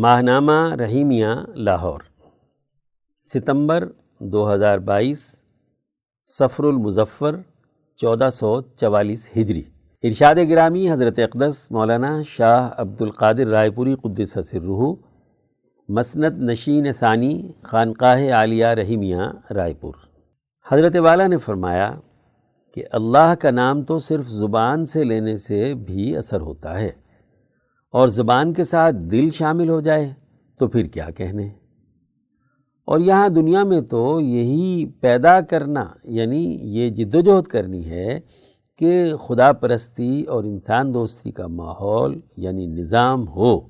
ماہنامہ رحیمیہ لاہور، ستمبر دو ہزار بائیس سفر المظفر، چودہ سو چوالیس ہجری۔ ارشاد گرامی حضرت اقدس مولانا شاہ عبد القادر رائے پوری قدس سرہ مسند نشین ثانی خانقاہ عالیہ رحیمیہ رائے پور۔ حضرت والا نے فرمایا کہ اللہ کا نام تو صرف زبان سے لینے سے بھی اثر ہوتا ہے۔ اور زبان کے ساتھ دل شامل ہو جائے تو پھر کیا کہنے؟ اور یہاں دنیا میں تو یہی پیدا کرنا یعنی یہ جد و جہد کرنی ہے کہ خدا پرستی اور انسان دوستی کا ماحول یعنی نظام ہو،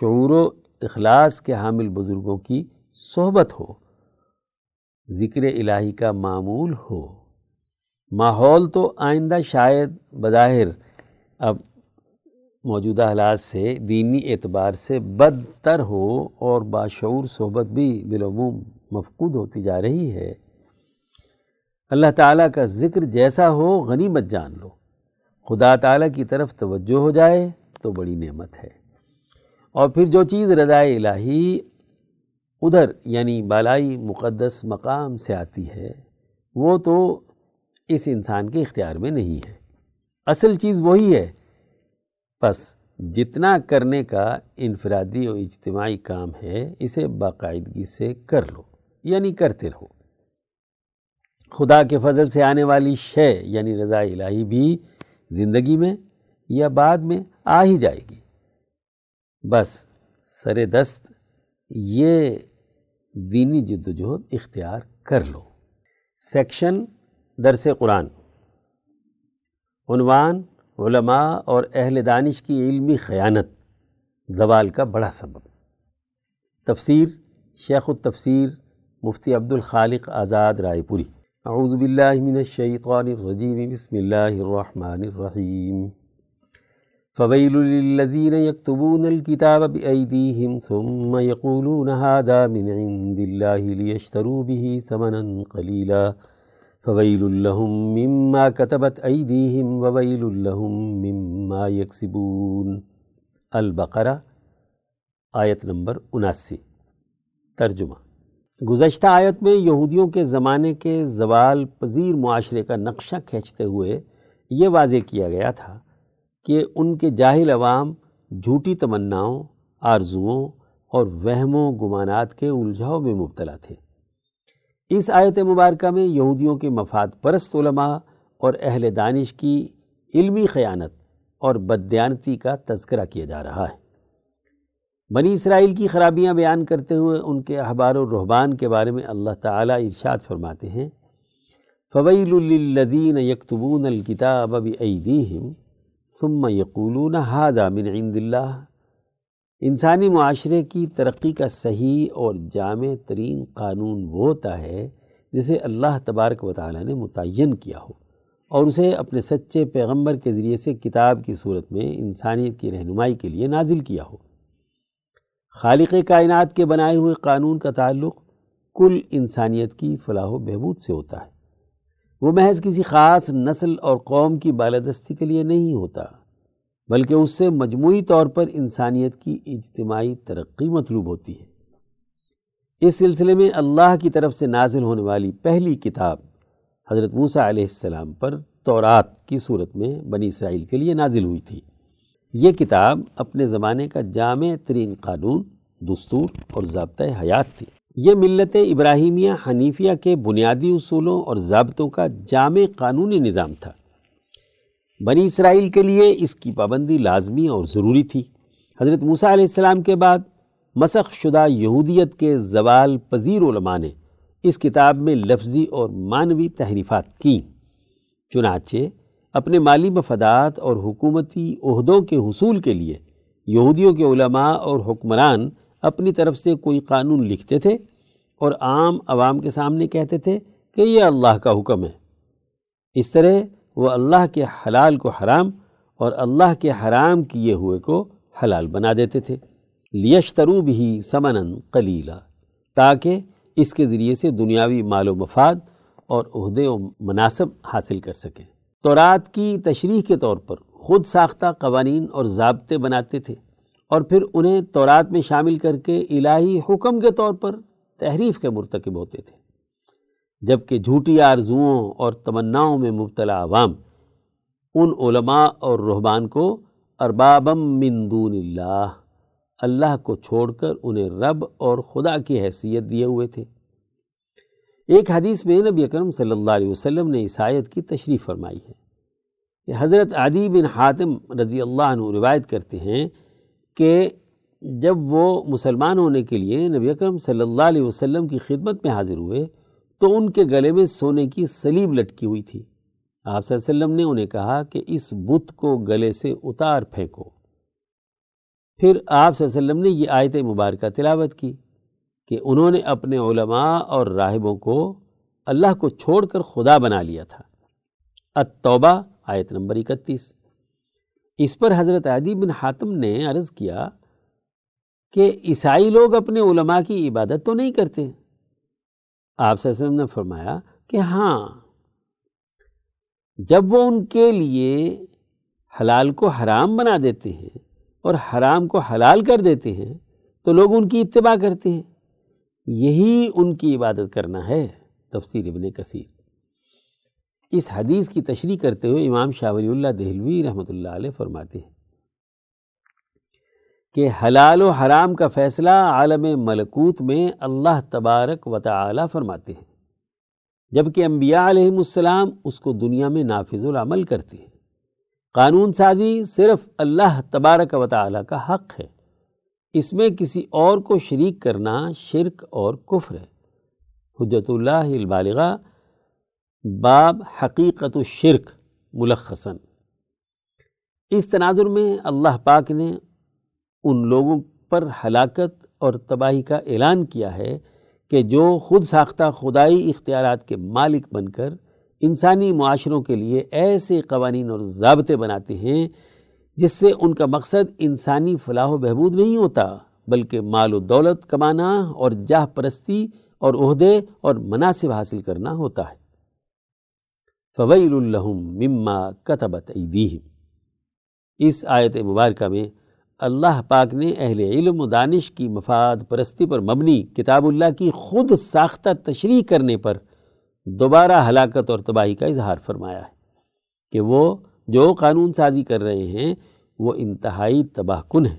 شعور و اخلاص کے حامل بزرگوں کی صحبت ہو، ذکر الہی کا معمول ہو۔ ماحول تو آئندہ شاید بظاہر اب موجودہ حالات سے دینی اعتبار سے بدتر ہو اور باشعور صحبت بھی بالعموم مفقود ہوتی جا رہی ہے۔ اللہ تعالیٰ کا ذکر جیسا ہو غنیمت جان لو۔ خدا تعالیٰ کی طرف توجہ ہو جائے تو بڑی نعمت ہے۔ اور پھر جو چیز رضائے الہی ادھر یعنی بالائی مقدس مقام سے آتی ہے، وہ تو اس انسان کے اختیار میں نہیں ہے۔ اصل چیز وہی ہے پس جتنا کرنے کا انفرادی اور اجتماعی کام ہے، اسے باقاعدگی سے کر لو یعنی کرتے رہو۔ خدا کے فضل سے آنے والی شے یعنی رضا الہی بھی زندگی میں یا بعد میں آ ہی جائے گی۔ بس سر دست، یہ دینی جد و جہد اختیار کر لو۔ سیکشن، درس قرآن۔ عنوان علماء اور اہل دانش کی علمی خیانت زوال کا بڑا سبب۔ تفسیر شیخ التفسیر مفتی عبد الخالق آزاد رائے پوری۔ اعوذ باللہ من الشیطان الرجیم، بسم اللہ الرحمن الرحیم۔ فویل للذین یکتبون الكتاب بأیدیہم ثم یقولون هذا من عند اللہ لیشتروا به ثمنا قلیلا۔ فویل الحم مما کتبت ایدیہم وویل الحم مما یکسبون البقرہ، آیت نمبر اناسی۔ ترجمہ۔ گزشتہ آیت میں یہودیوں کے زمانے کے زوال، پذیر معاشرے کا نقشہ کھینچتے ہوئے یہ واضح کیا گیا تھا کہ ان کے جاہل عوام جھوٹی تمناؤں، آرزوؤں اور وہموں، گمانات کے الجھاؤ میں مبتلا تھے۔ اس آیت مبارکہ میں یہودیوں کے مفاد پرست علماء اور اہل دانش کی علمی خیانت اور بدیانتی کا تذکرہ کیا جا رہا ہے۔ بنی اسرائیل کی خرابیاں بیان کرتے ہوئے ان کے احبار و رحبان کے بارے میں اللہ تعالیٰ ارشاد فرماتے ہیں فویل للذین یکتبون الکتاب بعیدیہم ثم یقولون هذا من عند اللہ انسانی معاشرے کی ترقی کا صحیح اور جامع ترین قانون وہ ہوتا ہے جسے اللہ تبارک و تعالیٰ نے متعین کیا ہو اور اسے اپنے سچے پیغمبر کے ذریعے سے کتاب کی صورت میں انسانیت کی رہنمائی کے لیے نازل کیا ہو۔ خالق کائنات کے بنائے ہوئے قانون کا تعلق کل انسانیت کی فلاح و بہبود سے ہوتا ہے۔ وہ محض کسی خاص نسل اور قوم کی بالادستی کے لیے نہیں ہوتا۔ بلکہ اس سے مجموعی طور پر انسانیت کی اجتماعی ترقی مطلوب ہوتی ہے۔ اس سلسلے میں اللہ کی طرف سے نازل ہونے والی پہلی کتاب حضرت موسیٰ علیہ السلام پر تورات کی صورت میں بنی اسرائیل کے لیے نازل ہوئی تھی۔ یہ کتاب اپنے زمانے کا جامع ترین قانون، دستور اور ضابطۂ حیات تھی۔ یہ ملت ابراہیمیہ حنیفیہ کے بنیادی اصولوں اور ضابطوں کا جامع قانونی نظام تھا۔ بنی اسرائیل کے لیے اس کی پابندی لازمی اور ضروری تھی۔ حضرت موسیٰ علیہ السلام کے بعد مسخ شدہ یہودیت کے زوال پذیر علماء نے اس کتاب میں لفظی اور معنوی تحریفات کیں۔ چنانچہ اپنے مالی مفادات اور حکومتی عہدوں کے حصول کے لیے یہودیوں کے علماء اور حکمران اپنی طرف سے کوئی قانون لکھتے تھے اور عام عوام کے سامنے کہتے تھے کہ یہ اللہ کا حکم ہے۔ اس طرح وہ اللہ کے حلال کو حرام اور اللہ کے حرام کیے ہوئے کو حلال بنا دیتے تھے۔ لیشترو بھی سمن قلیلا، تاکہ اس کے ذریعے سے دنیاوی مال و مفاد اور عہدے و مناسب حاصل کر سکیں تورات کی تشریح کے طور پر خود ساختہ قوانین اور ضابطے بناتے تھے اور پھر انہیں تورات میں شامل کر کے الہی حکم کے طور پر تحریف کے مرتکب ہوتے تھے۔ جبکہ جھوٹی آرزوؤں اور تمناؤں میں مبتلا عوام، ان علماء اور رحبان کو اربابم من دون اللہ اللہ کو چھوڑ کر انہیں رب اور خدا کی حیثیت دیے ہوئے تھے۔ ایک حدیث میں نبی اکرم صلی اللہ علیہ وسلم نے عیسائیت کی تشریف فرمائی ہے۔ کہ حضرت عدی بن حاتم رضی اللہ عنہ روایت کرتے ہیں کہ جب وہ مسلمان ہونے کے لیے نبی اکرم صلی اللہ علیہ وسلم کی خدمت میں حاضر ہوئے تو ان کے گلے میں سونے کی سلیب لٹکی ہوئی تھی۔ آپ صلی اللہ علیہ وسلم نے انہیں کہا کہ اس بت کو گلے سے اتار پھینکو۔ پھر آپ صلی اللہ علیہ وسلم نے یہ آیت مبارکہ تلاوت کی کہ انہوں نے اپنے علماء اور راہبوں کو اللہ کو چھوڑ کر خدا بنا لیا تھا۔ التوبہ، آیت نمبر اکتیس۔ اس پر حضرت عدی بن حاتم نے عرض کیا کہ عیسائی لوگ اپنے علماء کی عبادت تو نہیں کرتے۔ آپ صلی اللہ علیہ وسلم نے فرمایا کہ ہاں جب وہ ان کے لیے حلال کو حرام بنا دیتے ہیں اور حرام کو حلال کر دیتے ہیں، تو لوگ ان کی اتباع کرتے ہیں۔ یہی ان کی عبادت کرنا ہے، تفسیر ابن کثیر۔ اس حدیث کی تشریح کرتے ہوئے امام شاہ ولی اللہ دہلوی رحمۃ اللہ علیہ فرماتے ہیں۔ کہ حلال و حرام کا فیصلہ عالم ملکوت میں اللہ تبارک و تعالی فرماتے ہیں۔ جبکہ انبیاء علیہ السلام اس کو دنیا میں نافذ العمل کرتے ہیں۔ قانون سازی صرف اللہ تبارک و تعالی کا حق ہے۔ اس میں کسی اور کو شریک کرنا شرک اور کفر ہے۔ حجت اللہ البالغہ، باب حقیقت الشرک ملخصن اس تناظر میں اللہ پاک نے ان لوگوں پر ہلاکت اور تباہی کا اعلان کیا ہے کہ جو خود ساختہ خدائی اختیارات کے مالک بن کر انسانی معاشروں کے لیے ایسے قوانین اور ضابطے بناتے ہیں جس سے ان کا مقصد انسانی فلاح و بہبود نہیں ہوتا، بلکہ مال و دولت کمانا اور جاہ پرستی اور عہدے اور مناسب حاصل کرنا ہوتا ہے۔ فویل الحم مما کتبت ایدیہم۔ اس آیت مبارکہ میں اللہ پاک نے اہل علم و دانش کی مفاد پرستی پر مبنی کتاب اللہ کی خود ساختہ تشریح کرنے پر دوبارہ ہلاکت اور تباہی کا اظہار فرمایا ہے کہ وہ جو قانون سازی کر رہے ہیں، وہ انتہائی تباہ کن ہے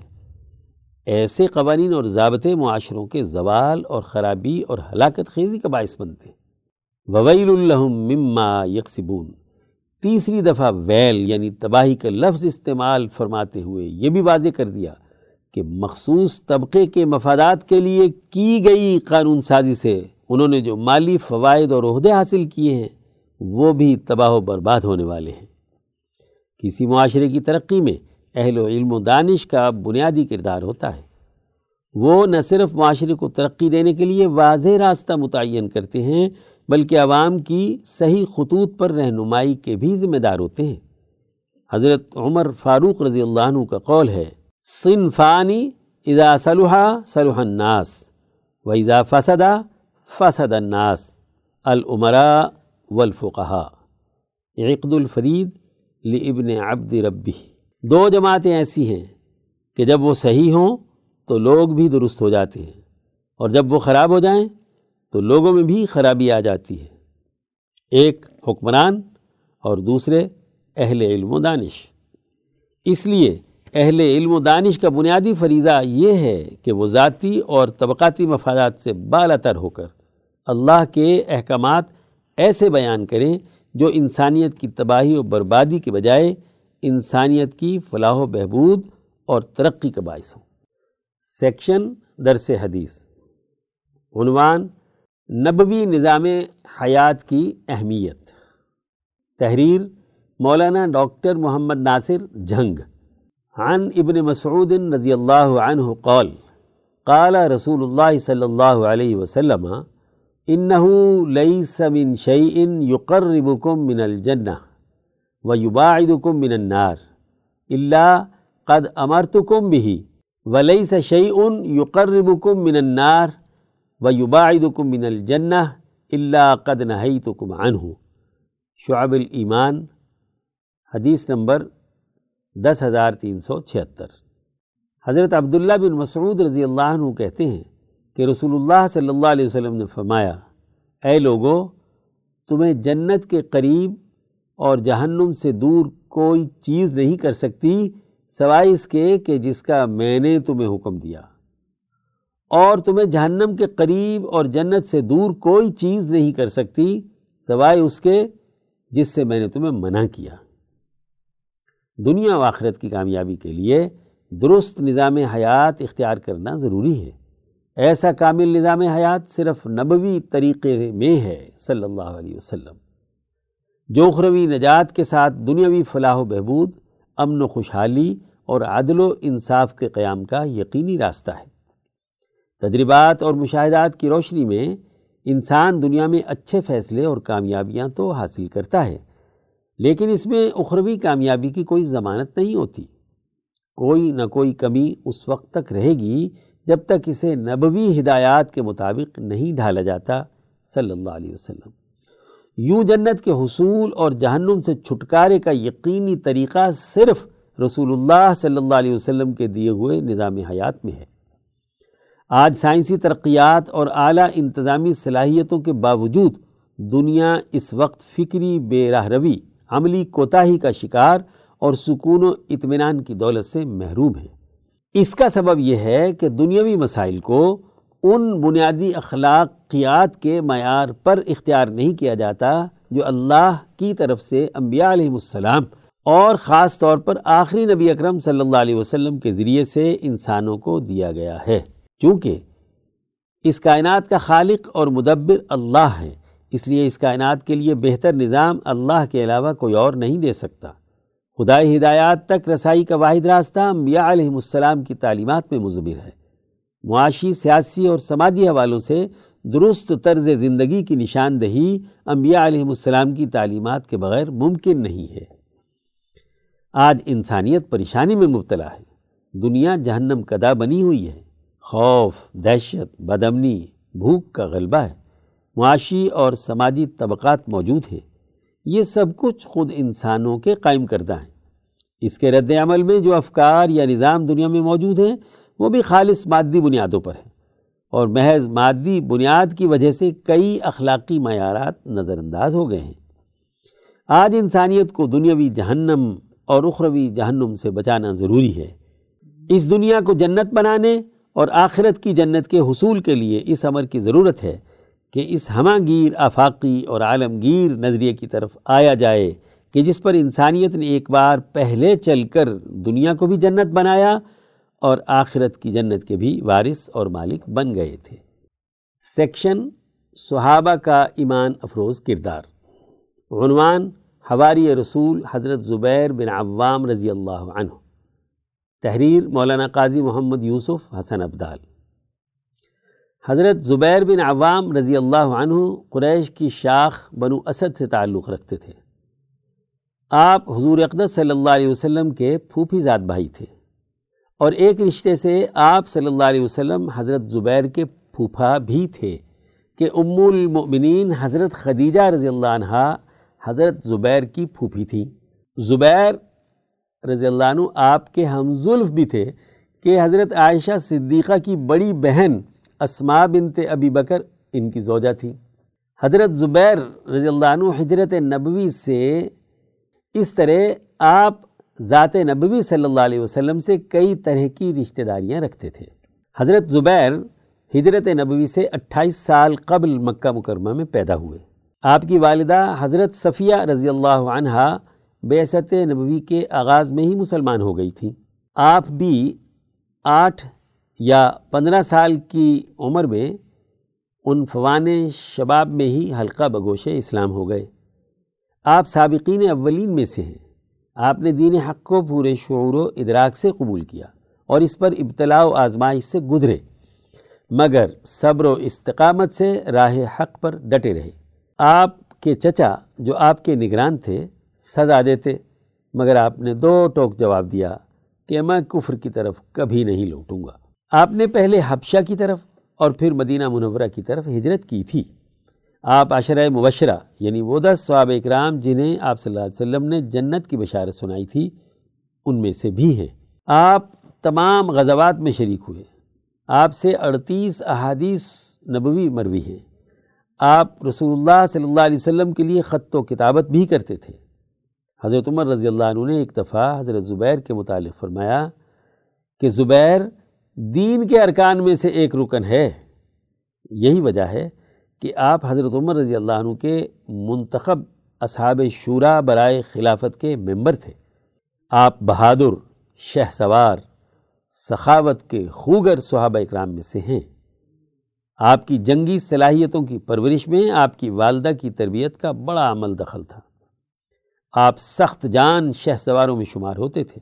ایسے قوانین اور ضابطے معاشروں کے زوال اور خرابی اور ہلاکت خیزی کا باعث بنتے ہیں۔ وویل الحم مما یکسبون تیسری دفعہ ویل یعنی تباہی کا لفظ استعمال فرماتے ہوئے یہ بھی واضح کر دیا کہ مخصوص طبقے کے مفادات کے لیے کی گئی قانون سازی سے انہوں نے جو مالی فوائد اور عہدے حاصل کیے ہیں، وہ بھی تباہ و برباد ہونے والے ہیں۔ کسی معاشرے کی ترقی میں اہل و علم و دانش کا بنیادی کردار ہوتا ہے۔ وہ نہ صرف معاشرے کو ترقی دینے کے لیے واضح راستہ متعین کرتے ہیں بلکہ عوام کی صحیح خطوط پر رہنمائی کے بھی ذمہ دار ہوتے ہیں۔ حضرت عمر فاروق رضی اللہ عنہ کا قول ہے صنفانی اذا صلحا صلح الناس و اذا فسدا فسد الناس العمراء والفقہا عقد الفرید لابن عبد ربی دو جماعتیں ایسی ہیں کہ جب وہ صحیح ہوں تو لوگ بھی درست ہو جاتے ہیں اور جب وہ خراب ہو جائیں تو لوگوں میں بھی خرابی آ جاتی ہے۔ ایک حکمران اور دوسرے اہل علم و دانش۔ اس لیے اہل علم و دانش کا بنیادی فریضہ یہ ہے کہ وہ ذاتی اور طبقاتی مفادات سے بالا تر ہو کر اللہ کے احکامات ایسے بیان کریں جو انسانیت کی تباہی و بربادی کے بجائے انسانیت کی فلاح و بہبود اور ترقی کا باعث ہوں۔ سیکشن درس حدیث۔ عنوان نبوی نظام حیات کی اہمیت۔ تحریر مولانا ڈاکٹر محمد ناصر جھنگ۔ عن ابن مسعود رضی اللہ عنہ قول قال رسول اللہ صلی اللہ علیہ وسلم، انہو لیس من شیئن یقربکم من الجنہ ویباعدکم من النار اللہ قد امرتکم بھی ولیس شیئن یقربکم من النار و یباعدکم من الجنہ اللہ قد نہیتکم عنہ شعب الایمان حدیث نمبر دس ہزار تین سو چھہتر۔ حضرت عبداللہ بن مسعود رضی اللہ عنہ کہتے ہیں کہ رسول اللہ صلی اللہ علیہ وسلم نے فرمایا، اے لوگو، تمہیں جنت کے قریب اور جہنم سے دور کوئی چیز نہیں کر سکتی سوائے اس کے کہ جس کا میں نے تمہیں حکم دیا۔ اور تمہیں جہنم کے قریب اور جنت سے دور کوئی چیز نہیں کر سکتی سوائے اس کے جس سے میں نے تمہیں منع کیا۔ دنیا و آخرت کی کامیابی کے لیے درست نظام حیات اختیار کرنا ضروری ہے۔ ایسا کامل نظام حیات صرف نبوی طریقے میں ہے، صلی اللہ علیہ وسلم۔ جو اخروی نجات کے ساتھ دنیاوی فلاح و بہبود، امن و خوشحالی اور عدل و انصاف کے قیام کا یقینی راستہ ہے۔ تجربات اور مشاہدات کی روشنی میں انسان دنیا میں اچھے فیصلے اور کامیابیاں تو حاصل کرتا ہے، لیکن اس میں اخروی کامیابی کی کوئی ضمانت نہیں ہوتی۔ کوئی نہ کوئی کمی اس وقت تک رہے گی جب تک اسے نبوی ہدایات کے مطابق نہیں ڈھالا جاتا۔ صلی اللہ علیہ وسلم۔ یوں جنت کے حصول اور جہنم سے چھٹکارے کا یقینی طریقہ صرف رسول اللہ صلی اللہ علیہ وسلم کے دیے ہوئے نظام حیات میں ہے۔ آج سائنسی ترقیات اور اعلیٰ انتظامی صلاحیتوں کے باوجود دنیا اس وقت فکری بے راہ روی، عملی کوتاہی کا شکار اور سکون و اطمینان کی دولت سے محروم ہے۔ اس کا سبب یہ ہے کہ دنیاوی مسائل کو ان بنیادی اخلاقیات کے معیار پر اختیار نہیں کیا جاتا جو اللہ کی طرف سے انبیاء علیہ السلام اور خاص طور پر آخری نبی اکرم صلی اللہ علیہ وسلم کے ذریعے سے انسانوں کو دیا گیا ہے۔ چونکہ اس کائنات کا خالق اور مدبر اللہ ہے، اس لیے اس کائنات کے لیے بہتر نظام اللہ کے علاوہ کوئی اور نہیں دے سکتا۔ خدائی ہدایات تک رسائی کا واحد راستہ انبیاء علیہ السلام کی تعلیمات میں مضبر ہے۔ معاشی، سیاسی اور سماجی حوالوں سے درست طرز زندگی کی نشاندہی انبیاء علیہ السلام کی تعلیمات کے بغیر ممکن نہیں ہے۔ آج انسانیت پریشانی میں مبتلا ہے۔ دنیا جہنم کدا بنی ہوئی ہے۔ خوف، دہشت بدمنی بھوک کا غلبہ ہے۔ معاشی اور سماجی طبقات موجود ہیں۔ یہ سب کچھ خود انسانوں کے قائم کردہ ہیں۔ اس کے رد عمل میں جو افکار یا نظام دنیا میں موجود ہیں، وہ بھی خالص مادی بنیادوں پر ہیں۔ اور محض مادی بنیاد کی وجہ سے کئی اخلاقی معیارات نظر انداز ہو گئے ہیں۔ آج انسانیت کو دنیاوی جہنم اور اخروی جہنم سے بچانا ضروری ہے۔ اس دنیا کو جنت بنانے اور آخرت کی جنت کے حصول کے لیے اس عمر کی ضرورت ہے کہ اس ہمہ گیر آفاقی اور عالمگیر نظریے کی طرف آیا جائے کہ جس پر انسانیت نے ایک بار پہلے چل کر دنیا کو بھی جنت بنایا اور آخرت کی جنت کے بھی وارث اور مالک بن گئے تھے۔ سیکشن صحابہ کا ایمان افروز کردار۔ عنوان حواری رسول حضرت زبیر بن عوام رضی اللہ عنہ۔ تحریر مولانا قاضی محمد یوسف حسن عبدال حضرت زبیر بن عوام رضی اللہ عنہ قریش کی شاخ بنو اسد سے تعلق رکھتے تھے۔ آپ حضور اقدس صلی اللہ علیہ وسلم کے پھوپھی ذات بھائی تھے۔ اور ایک رشتے سے آپ صلی اللہ علیہ وسلم حضرت زبیر کے پھوپھا بھی تھے کہ ام المؤمنین حضرت خدیجہ رضی اللہ عنہ حضرت زبیر کی پھوپھی تھیں۔ زبیر رضی اللہ عنہ، آپ کے ہمظلف بھی تھے کہ حضرت عائشہ صدیقہ کی بڑی بہن اسما بنت ابی بکر ان کی زوجہ تھی۔ حضرت زبیر رضی اللہ عنہ حجرت نبوی سے اس طرح آپ ذات نبوی صلی اللہ علیہ وسلم سے کئی طرح کی رشتہ داریاں رکھتے تھے۔ حضرت زبیر ہجرت نبوی سے اٹھائیس سال قبل مکہ مکرمہ میں پیدا ہوئے۔ آپ کی والدہ حضرت صفیہ رضی اللہ عنہ بیست نبوی کے آغاز میں ہی مسلمان ہو گئی تھی۔ آپ بھی آٹھ یا پندرہ سال کی عمر میں ان فوان شباب میں ہی حلقہ بگوش اسلام ہو گئے۔ آپ سابقین اولین میں سے ہیں۔ آپ نے دین حق کو پورے شعور و ادراک سے قبول کیا اور اس پر ابتلاء و آزمائش سے گزرے۔ مگر صبر و استقامت سے راہ حق پر ڈٹے رہے۔ آپ کے چچا جو آپ کے نگران تھے سزا دیتے، مگر آپ نے دو ٹوک جواب دیا کہ میں کفر کی طرف کبھی نہیں لوٹوں گا۔ آپ نے پہلے حبشہ کی طرف اور پھر مدینہ منورہ کی طرف ہجرت کی تھی۔ آپ عشرہ مبشرہ یعنی وہ دس صحابہ اکرام جنہیں آپ صلی اللہ علیہ وسلم نے جنت کی بشارت سنائی تھی، ان میں سے بھی ہیں۔ آپ تمام غزوات میں شریک ہوئے۔ آپ سے اڑتیس احادیث نبوی مروی ہیں۔ آپ رسول اللہ صلی اللہ علیہ وسلم کے لیے خط و کتابت بھی کرتے تھے۔ حضرت عمر رضی اللہ عنہ نے ایک دفعہ حضرت زبیر کے متعلق فرمایا کہ زبیر دین کے ارکان میں سے ایک رکن ہے۔ یہی وجہ ہے کہ آپ حضرت عمر رضی اللہ عنہ کے منتخب اصحاب شورا برائے خلافت کے ممبر تھے۔ آپ بہادر، شہ سوار، سخاوت کے خوگر صحابہ اکرام میں سے ہیں۔ آپ کی جنگی صلاحیتوں کی پرورش میں آپ کی والدہ کی تربیت کا بڑا عمل دخل تھا۔ آپ سخت جان شہ سواروں میں شمار ہوتے تھے۔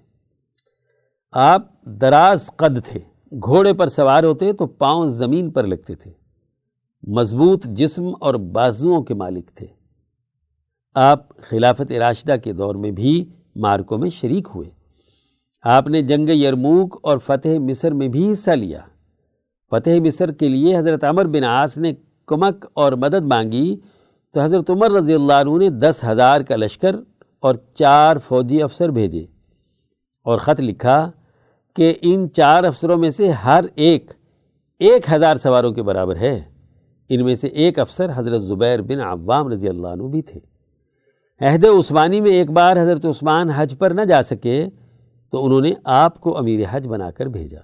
آپ دراز قد تھے، گھوڑے پر سوار ہوتے تو پاؤں زمین پر لگتے تھے۔ مضبوط جسم اور بازوؤں کے مالک تھے۔ آپ خلافت راشدہ کے دور میں بھی مارکوں میں شریک ہوئے۔ آپ نے جنگ یرموک اور فتح مصر میں بھی حصہ لیا۔ فتح مصر کے لیے حضرت عمر بن آس نے کمک اور مدد مانگی تو حضرت عمر رضی اللہ عنہ نے دس ہزار کا لشکر اور چار فوجی افسر بھیجے اور خط لکھا کہ ان چار افسروں میں سے ہر ایک ایک ہزار سواروں کے برابر ہے۔ ان میں سے ایک افسر حضرت زبیر بن عوام رضی اللہ عنہ بھی تھے۔ عہد عثمانی میں ایک بار حضرت عثمان حج پر نہ جا سکے تو انہوں نے آپ کو امیر حج بنا کر بھیجا۔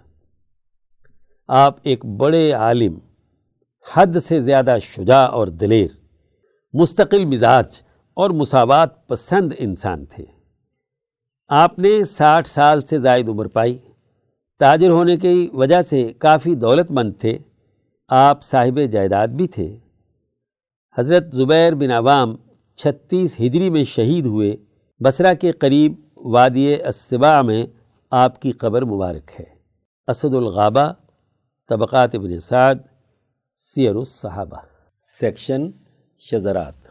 آپ ایک بڑے عالم، حد سے زیادہ شجاع اور دلیر، مستقل مزاج اور مساوات پسند انسان تھے۔ آپ نے ساٹھ سال سے زائد عمر پائی۔ تاجر ہونے کی وجہ سے کافی دولت مند تھے۔ آپ صاحب جائیداد بھی تھے۔ حضرت زبیر بن عوام چھتیس ہجری میں شہید ہوئے۔ بسرا کے قریب وادی اسبا میں آپ کی قبر مبارک ہے۔ اسد الغابہ، طبقات ابن سعد، سیر الصحابہ۔ سیکشن شزرات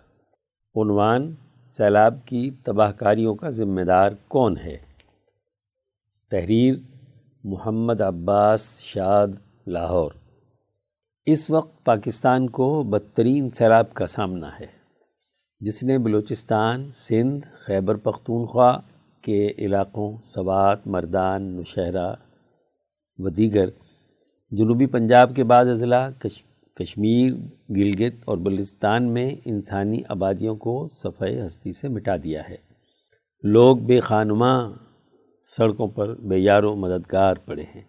عنوان سیلاب کی تباہ کاریوں کا ذمہ دار کون ہے؟ تحریر محمد عباس شاد، لاہور۔ اس وقت پاکستان کو بدترین سیلاب کا سامنا ہے، جس نے بلوچستان، سندھ، خیبر پختونخوا کے علاقوں، سوات، مردان نشہرہ و دیگر جنوبی پنجاب کے بعض اضلاع، کش کشمیر، گلگت اور بلستان میں انسانی آبادیوں کو صفحہ ہستی سے مٹا دیا ہے۔ لوگ بے خانماں سڑکوں پر بے یار و مددگار پڑے ہیں۔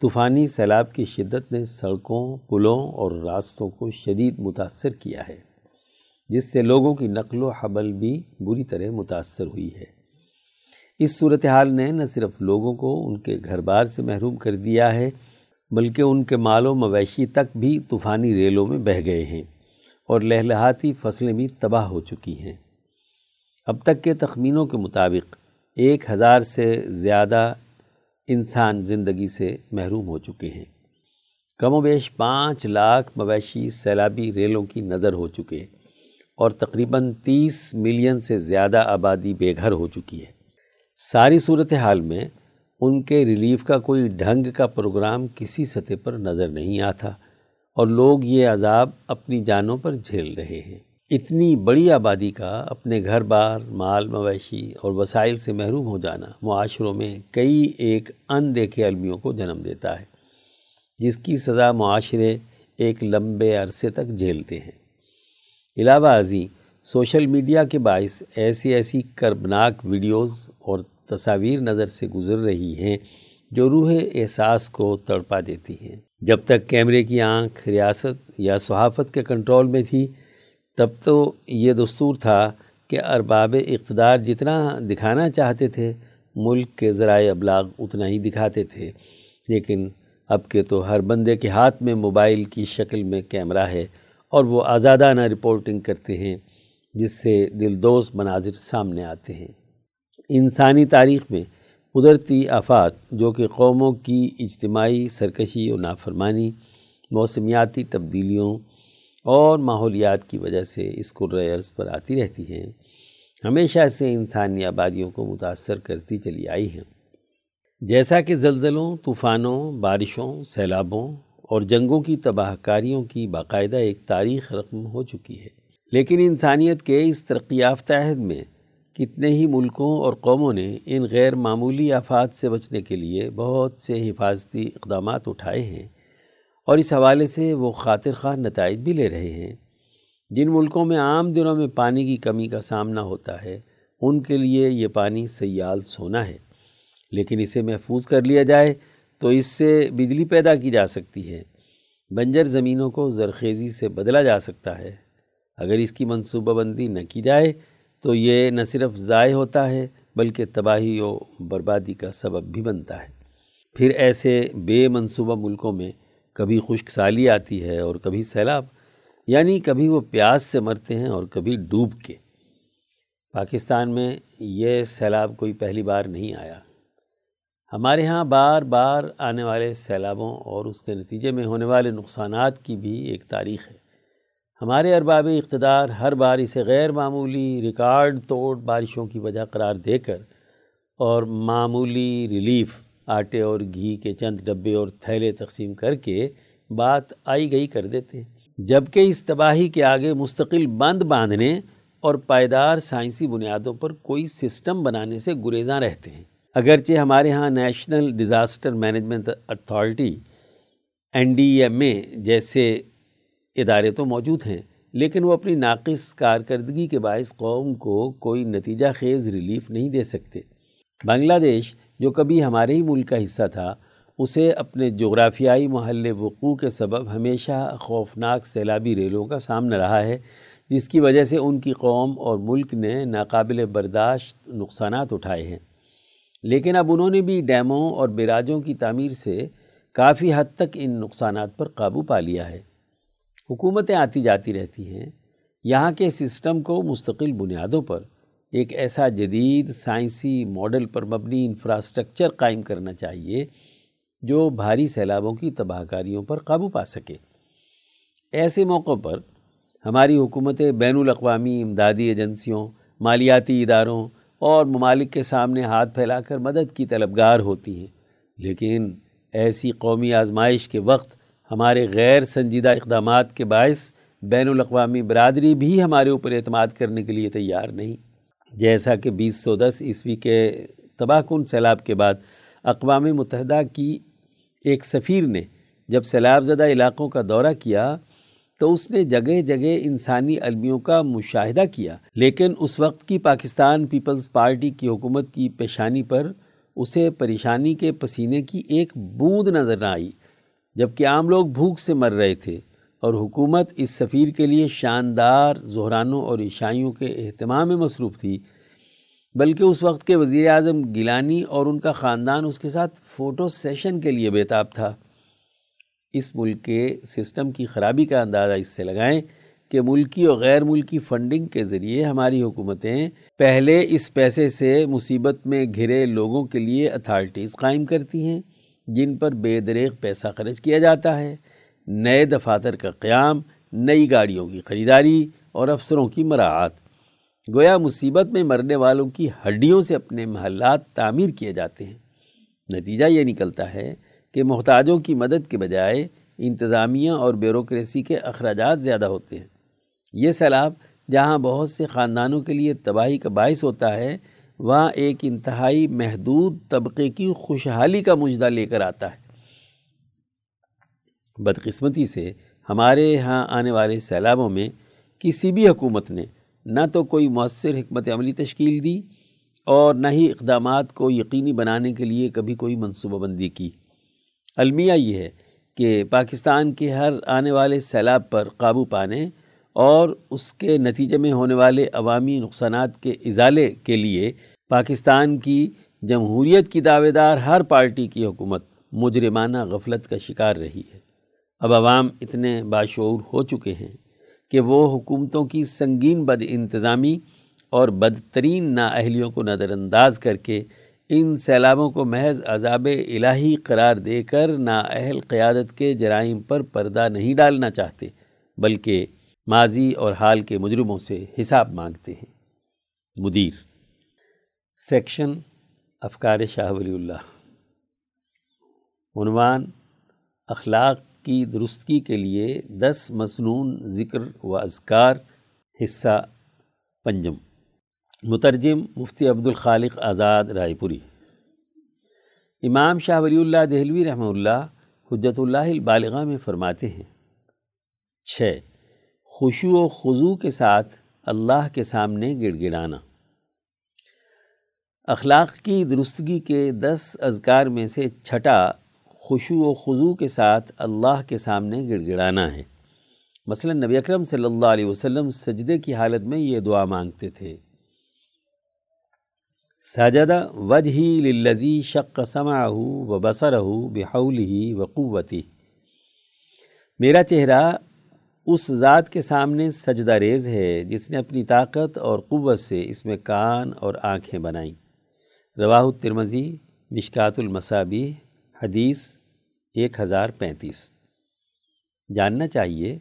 طوفانی سیلاب کی شدت نے سڑکوں، پلوں اور راستوں کو شدید متاثر کیا ہے، جس سے لوگوں کی نقل و حمل بھی بری طرح متاثر ہوئی ہے۔ اس صورتحال نے نہ صرف لوگوں کو ان کے گھر بار سے محروم کر دیا ہے بلکہ ان کے مال و مویشی تک بھی طوفانی ریلوں میں بہہ گئے ہیں اور لہلہاتی فصلیں بھی تباہ ہو چکی ہیں۔ اب تک کے تخمینوں کے مطابق ایک ہزار سے زیادہ انسان زندگی سے محروم ہو چکے ہیں۔ کم و بیش پانچ لاکھ مویشی سیلابی ریلوں کی نظر ہو چکے اور تقریباً تیس ملین سے زیادہ آبادی بے گھر ہو چکی ہے۔ ساری صورتحال میں ان کے ریلیف کا کوئی ڈھنگ کا پروگرام کسی سطح پر نظر نہیں آتا اور لوگ یہ عذاب اپنی جانوں پر جھیل رہے ہیں۔ اتنی بڑی آبادی کا اپنے گھر بار، مال مویشی اور وسائل سے محروم ہو جانا معاشروں میں کئی ایک ان دیکھے المیوں کو جنم دیتا ہے، جس کی سزا معاشرے ایک لمبے عرصے تک جھیلتے ہیں۔ علاوہ ازیں، سوشل میڈیا کے باعث ایسی ایسی کربناک ویڈیوز اور تصاویر نظر سے گزر رہی ہیں جو روح احساس کو تڑپا دیتی ہیں۔ جب تک کیمرے کی آنکھ ریاست یا صحافت کے کنٹرول میں تھی، تب تو یہ دستور تھا کہ ارباب اقتدار جتنا دکھانا چاہتے تھے، ملک کے ذرائع ابلاغ اتنا ہی دکھاتے تھے۔ لیکن اب کے تو ہر بندے کے ہاتھ میں موبائل کی شکل میں کیمرہ ہے اور وہ آزادانہ رپورٹنگ کرتے ہیں، جس سے دل دوست مناظر سامنے آتے ہیں۔ انسانی تاریخ میں قدرتی آفات جو کہ قوموں کی اجتماعی سرکشی و نافرمانی، موسمیاتی تبدیلیوں اور ماحولیات کی وجہ سے اس عرض پر آتی رہتی ہیں، ہمیشہ سے انسانی آبادیوں کو متاثر کرتی چلی آئی ہیں۔ جیسا کہ زلزلوں، طوفانوں، بارشوں، سیلابوں اور جنگوں کی تباہ کاریوں کی باقاعدہ ایک تاریخ رقم ہو چکی ہے، لیکن انسانیت کے اس ترقی یافتہ عہد میں کتنے ہی ملکوں اور قوموں نے ان غیر معمولی آفات سے بچنے کے لیے بہت سے حفاظتی اقدامات اٹھائے ہیں اور اس حوالے سے وہ خاطر خواہ نتائج بھی لے رہے ہیں۔ جن ملکوں میں عام دنوں میں پانی کی کمی کا سامنا ہوتا ہے، ان کے لیے یہ پانی سیال سونا ہے۔ لیکن اسے محفوظ کر لیا جائے تو اس سے بجلی پیدا کی جا سکتی ہے۔ بنجر زمینوں کو زرخیزی سے بدلا جا سکتا ہے۔ اگر اس کی منصوبہ بندی نہ کی جائے تو یہ نہ صرف ضائع ہوتا ہے بلکہ تباہی و بربادی کا سبب بھی بنتا ہے۔ پھر ایسے بے منصوبہ ملکوں میں کبھی خشک سالی آتی ہے اور کبھی سیلاب یعنی کبھی وہ پیاس سے مرتے ہیں اور کبھی ڈوب کے۔ پاکستان میں یہ سیلاب کوئی پہلی بار نہیں آیا۔ ہمارے ہاں بار بار آنے والے سیلابوں اور اس کے نتیجے میں ہونے والے نقصانات کی بھی ایک تاریخ ہے۔ ہمارے ارباب اقتدار ہر بار اسے غیر معمولی ریکارڈ توڑ بارشوں کی وجہ قرار دے کر اور معمولی ریلیف، آٹے اور گھی کے چند ڈبے اور تھیلے تقسیم کر کے بات آئی گئی کر دیتے ہیں۔ جبکہ اس تباہی کے آگے مستقل بند باندھنے اور پائیدار سائنسی بنیادوں پر کوئی سسٹم بنانے سے گریزاں رہتے ہیں۔ اگرچہ ہمارے ہاں national disaster management authority, N D M A جیسے ادارے تو موجود ہیں، لیکن وہ اپنی ناقص کارکردگی کے باعث قوم کو کوئی نتیجہ خیز ریلیف نہیں دے سکتے۔ بنگلہ دیش، جو کبھی ہمارے ہی ملک کا حصہ تھا، اسے اپنے جغرافیائی محل وقوع کے سبب ہمیشہ خوفناک سیلابی ریلوں کا سامنا رہا ہے، جس کی وجہ سے ان کی قوم اور ملک نے ناقابل برداشت نقصانات اٹھائے ہیں۔ لیکن اب انہوں نے بھی ڈیموں اور بیراجوں کی تعمیر سے کافی حد تک ان نقصانات پر قابو پا لیا ہے۔ حکومتیں آتی جاتی رہتی ہیں، یہاں کے سسٹم کو مستقل بنیادوں پر ایک ایسا جدید سائنسی ماڈل پر مبنی انفراسٹرکچر قائم کرنا چاہیے جو بھاری سیلابوں کی تباہ کاریوں پر قابو پا سکے۔ ایسے موقعوں پر ہماری حکومتیں بین الاقوامی امدادی ایجنسیوں، مالیاتی اداروں اور ممالک کے سامنے ہاتھ پھیلا کر مدد کی طلبگار ہوتی ہیں، لیکن ایسی قومی آزمائش کے وقت ہمارے غیر سنجیدہ اقدامات کے باعث بین الاقوامی برادری بھی ہمارے اوپر اعتماد کرنے کے لیے تیار نہیں۔ جیسا کہ بیس سو دس عیسوی کے تباہ کن سیلاب کے بعد اقوام متحدہ کی ایک سفیر نے جب سیلاب زدہ علاقوں کا دورہ کیا تو اس نے جگہ جگہ انسانی المیوں کا مشاہدہ کیا، لیکن اس وقت کی پاکستان پیپلز پارٹی کی حکومت کی پیشانی پر اسے پریشانی کے پسینے کی ایک بوند نظر نہ آئی۔ جبکہ عام لوگ بھوک سے مر رہے تھے اور حکومت اس سفیر کے لیے شاندار زہرانوں اور عیشائیوں کے اہتمام میں مصروف تھی، بلکہ اس وقت کے وزیر اعظم گیلانی اور ان کا خاندان اس کے ساتھ فوٹو سیشن کے لیے بیتاب تھا۔ اس ملک کے سسٹم کی خرابی کا اندازہ اس سے لگائیں کہ ملکی اور غیر ملکی فنڈنگ کے ذریعے ہماری حکومتیں پہلے اس پیسے سے مصیبت میں گھرے لوگوں کے لیے اتھارٹیز قائم کرتی ہیں۔ جن پر بے دریغ پیسہ خرچ کیا جاتا ہے۔ نئے دفاتر کا قیام، نئی گاڑیوں کی خریداری اور افسروں کی مراعات۔ گویا مصیبت میں مرنے والوں کی ہڈیوں سے اپنے محلات تعمیر کیے جاتے ہیں۔ نتیجہ یہ نکلتا ہے کہ محتاجوں کی مدد کے بجائے انتظامیہ اور بیوروکریسی کے اخراجات زیادہ ہوتے ہیں۔ یہ سیلاب جہاں بہت سے خاندانوں کے لیے تباہی کا باعث ہوتا ہے وہاں ایک انتہائی محدود طبقے کی خوشحالی کا مجدہ لے کر آتا ہے۔ بدقسمتی سے ہمارے ہاں آنے والے سیلابوں میں کسی بھی حکومت نے نہ تو کوئی مؤثر حکمت عملی تشکیل دی اور نہ ہی اقدامات کو یقینی بنانے کے لیے کبھی کوئی منصوبہ بندی کی۔ المیہ یہ ہے کہ پاکستان کے ہر آنے والے سیلاب پر قابو پانے اور اس کے نتیجے میں ہونے والے عوامی نقصانات کے ازالے کے لیے پاکستان کی جمہوریت کی دعوے دار ہر پارٹی کی حکومت مجرمانہ غفلت کا شکار رہی ہے۔ اب عوام اتنے باشعور ہو چکے ہیں کہ وہ حکومتوں کی سنگین بد انتظامی اور بدترین نااہلیوں کو نظر انداز کر کے ان سیلابوں کو محض عذاب الہی قرار دے کر نااہل قیادت کے جرائم پر پردہ نہیں ڈالنا چاہتے، بلکہ ماضی اور حال کے مجرموں سے حساب مانگتے ہیں۔ مدیر۔ سیکشن افکار شاہ ولی اللہ۔ عنوان اخلاق کی درستگی کے لیے دس مصنون ذکر و اذکار، حصہ پنجم۔ مترجم مفتی عبد الخالق آزاد، رائے پوری۔ امام شاہ ولی اللہ دہلوی رحمہ اللہ حجت اللہ البالغہ میں فرماتے ہیں۔ چھ۔ خوشو و خضو کے ساتھ اللہ کے سامنے گڑ گڑانا۔ اخلاق کی درستگی کے دس اذکار میں سے چھٹا خوشو و خضو کے ساتھ اللہ کے سامنے گڑ گڑانا ہے۔ مثلا نبی اکرم صلی اللہ علیہ وسلم سجدے کی حالت میں یہ دعا مانگتے تھے۔ سجدہ وجہی للذی شق سمعہ و بصرہ بحولہ و قوتی میرا چہرہ اس ذات کے سامنے سجدہ ریز ہے جس نے اپنی طاقت اور قوت سے اس میں کان اور آنکھیں بنائیں۔ رواہ الترمزی مشکات المصابی حدیث ایک ہزار پینتیس۔ جاننا چاہیے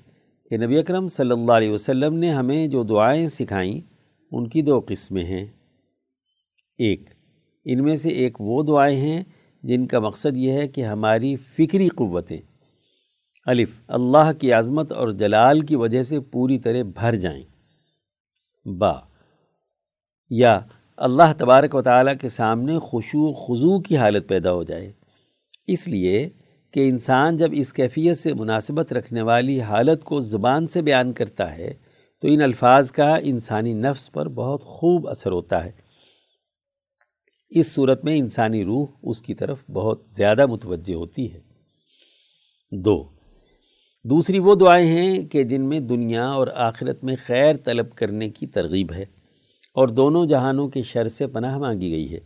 کہ نبی اکرم صلی اللہ علیہ وسلم نے ہمیں جو دعائیں سکھائیں، ان کی دو قسمیں ہیں۔ ایک، ان میں سے ایک وہ دعائیں ہیں جن کا مقصد یہ ہے کہ ہماری فکری قوتیں الف، اللہ کی عظمت اور جلال کی وجہ سے پوری طرح بھر جائیں۔ با، یا اللہ تبارک و تعالیٰ کے سامنے خوشو و خضو کی حالت پیدا ہو جائے۔ اس لیے کہ انسان جب اس کیفیت سے مناسبت رکھنے والی حالت کو زبان سے بیان کرتا ہے، تو ان الفاظ کا انسانی نفس پر بہت خوب اثر ہوتا ہے۔ اس صورت میں انسانی روح اس کی طرف بہت زیادہ متوجہ ہوتی ہے۔ دو دوسری وہ دعائیں ہیں کہ جن میں دنیا اور آخرت میں خیر طلب کرنے کی ترغیب ہے اور دونوں جہانوں کے شر سے پناہ مانگی گئی ہے۔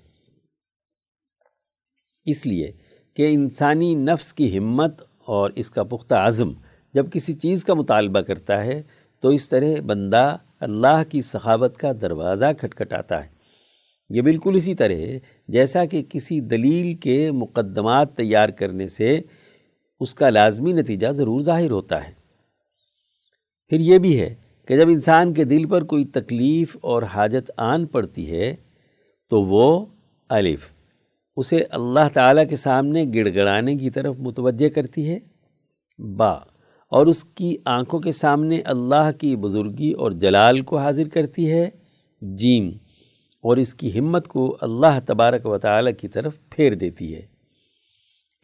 اس لیے کہ انسانی نفس کی ہمت اور اس کا پختہ عزم جب کسی چیز کا مطالبہ کرتا ہے تو اس طرح بندہ اللہ کی سخاوت کا دروازہ کھٹکھٹاتا ہے۔ یہ بالکل اسی طرح جیسا کہ کسی دلیل کے مقدمات تیار کرنے سے اس کا لازمی نتیجہ ضرور ظاہر ہوتا ہے۔ پھر یہ بھی ہے کہ جب انسان کے دل پر کوئی تکلیف اور حاجت آن پڑتی ہے، تو وہ الف، اسے اللہ تعالیٰ کے سامنے گڑ گڑانے کی طرف متوجہ کرتی ہے۔ با، اور اس کی آنکھوں کے سامنے اللہ کی بزرگی اور جلال کو حاضر کرتی ہے۔ جیم، اور اس کی ہمت کو اللہ تبارک و تعالیٰ کی طرف پھیر دیتی ہے۔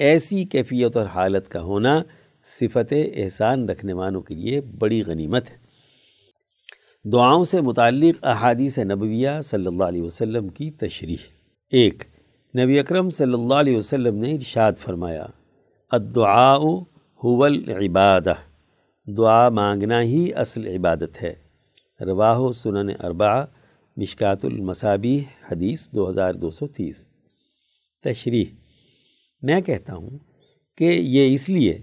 ایسی کیفیت اور حالت کا ہونا صفت احسان رکھنے والوں کے لیے بڑی غنیمت ہے۔ دعاؤں سے متعلق احادیث نبویہ صلی اللہ علیہ وسلم کی تشریح۔ ایک، نبی اکرم صلی اللہ علیہ وسلم نے ارشاد فرمایا، الدعاء هو العبادہ دعا مانگنا ہی اصل عبادت ہے۔ رواہ سنن اربعہ، مشکات المصابی حدیث دو ہزار دو سو تیس۔ تشریح میں کہتا ہوں کہ یہ اس لیے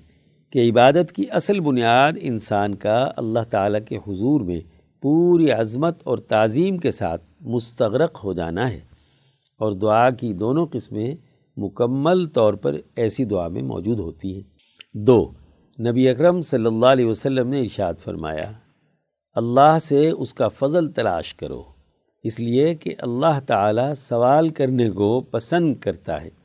کہ عبادت کی اصل بنیاد انسان کا اللہ تعالیٰ کے حضور میں پوری عظمت اور تعظیم کے ساتھ مستغرق ہو جانا ہے اور دعا کی دونوں قسمیں مکمل طور پر ایسی دعا میں موجود ہوتی ہیں۔ دو، نبی اکرم صلی اللہ علیہ وسلم نے ارشاد فرمایا، اللہ سے اس کا فضل تلاش کرو، اس لیے کہ اللہ تعالیٰ سوال کرنے کو پسند کرتا ہے۔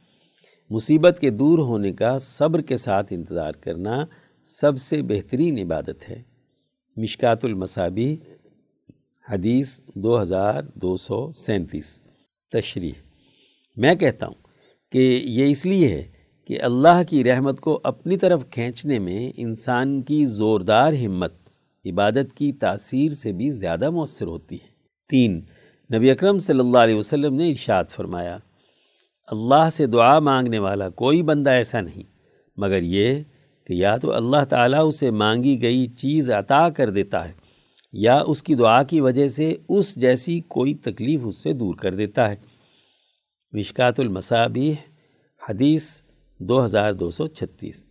مصیبت کے دور ہونے کا صبر کے ساتھ انتظار کرنا سب سے بہترین عبادت ہے۔ مشکات المصابی حدیث دو ہزار دو سو سینتیس۔ تشریح۔ میں کہتا ہوں کہ یہ اس لیے ہے کہ اللہ کی رحمت کو اپنی طرف کھینچنے میں انسان کی زوردار ہمت، عبادت کی تاثیر سے بھی زیادہ مؤثر ہوتی ہے۔ تین، نبی اکرم صلی اللہ علیہ وسلم نے ارشاد فرمایا اللہ سے دعا مانگنے والا کوئی بندہ ایسا نہیں۔ مگر یہ کہ یا تو اللہ تعالیٰ اسے مانگی گئی چیز عطا کر دیتا ہے یا اس کی دعا کی وجہ سے اس جیسی کوئی تکلیف اس سے دور کر دیتا ہے۔ مشکات المصابیح، حدیث دو ہزار دو سو چھتیس۔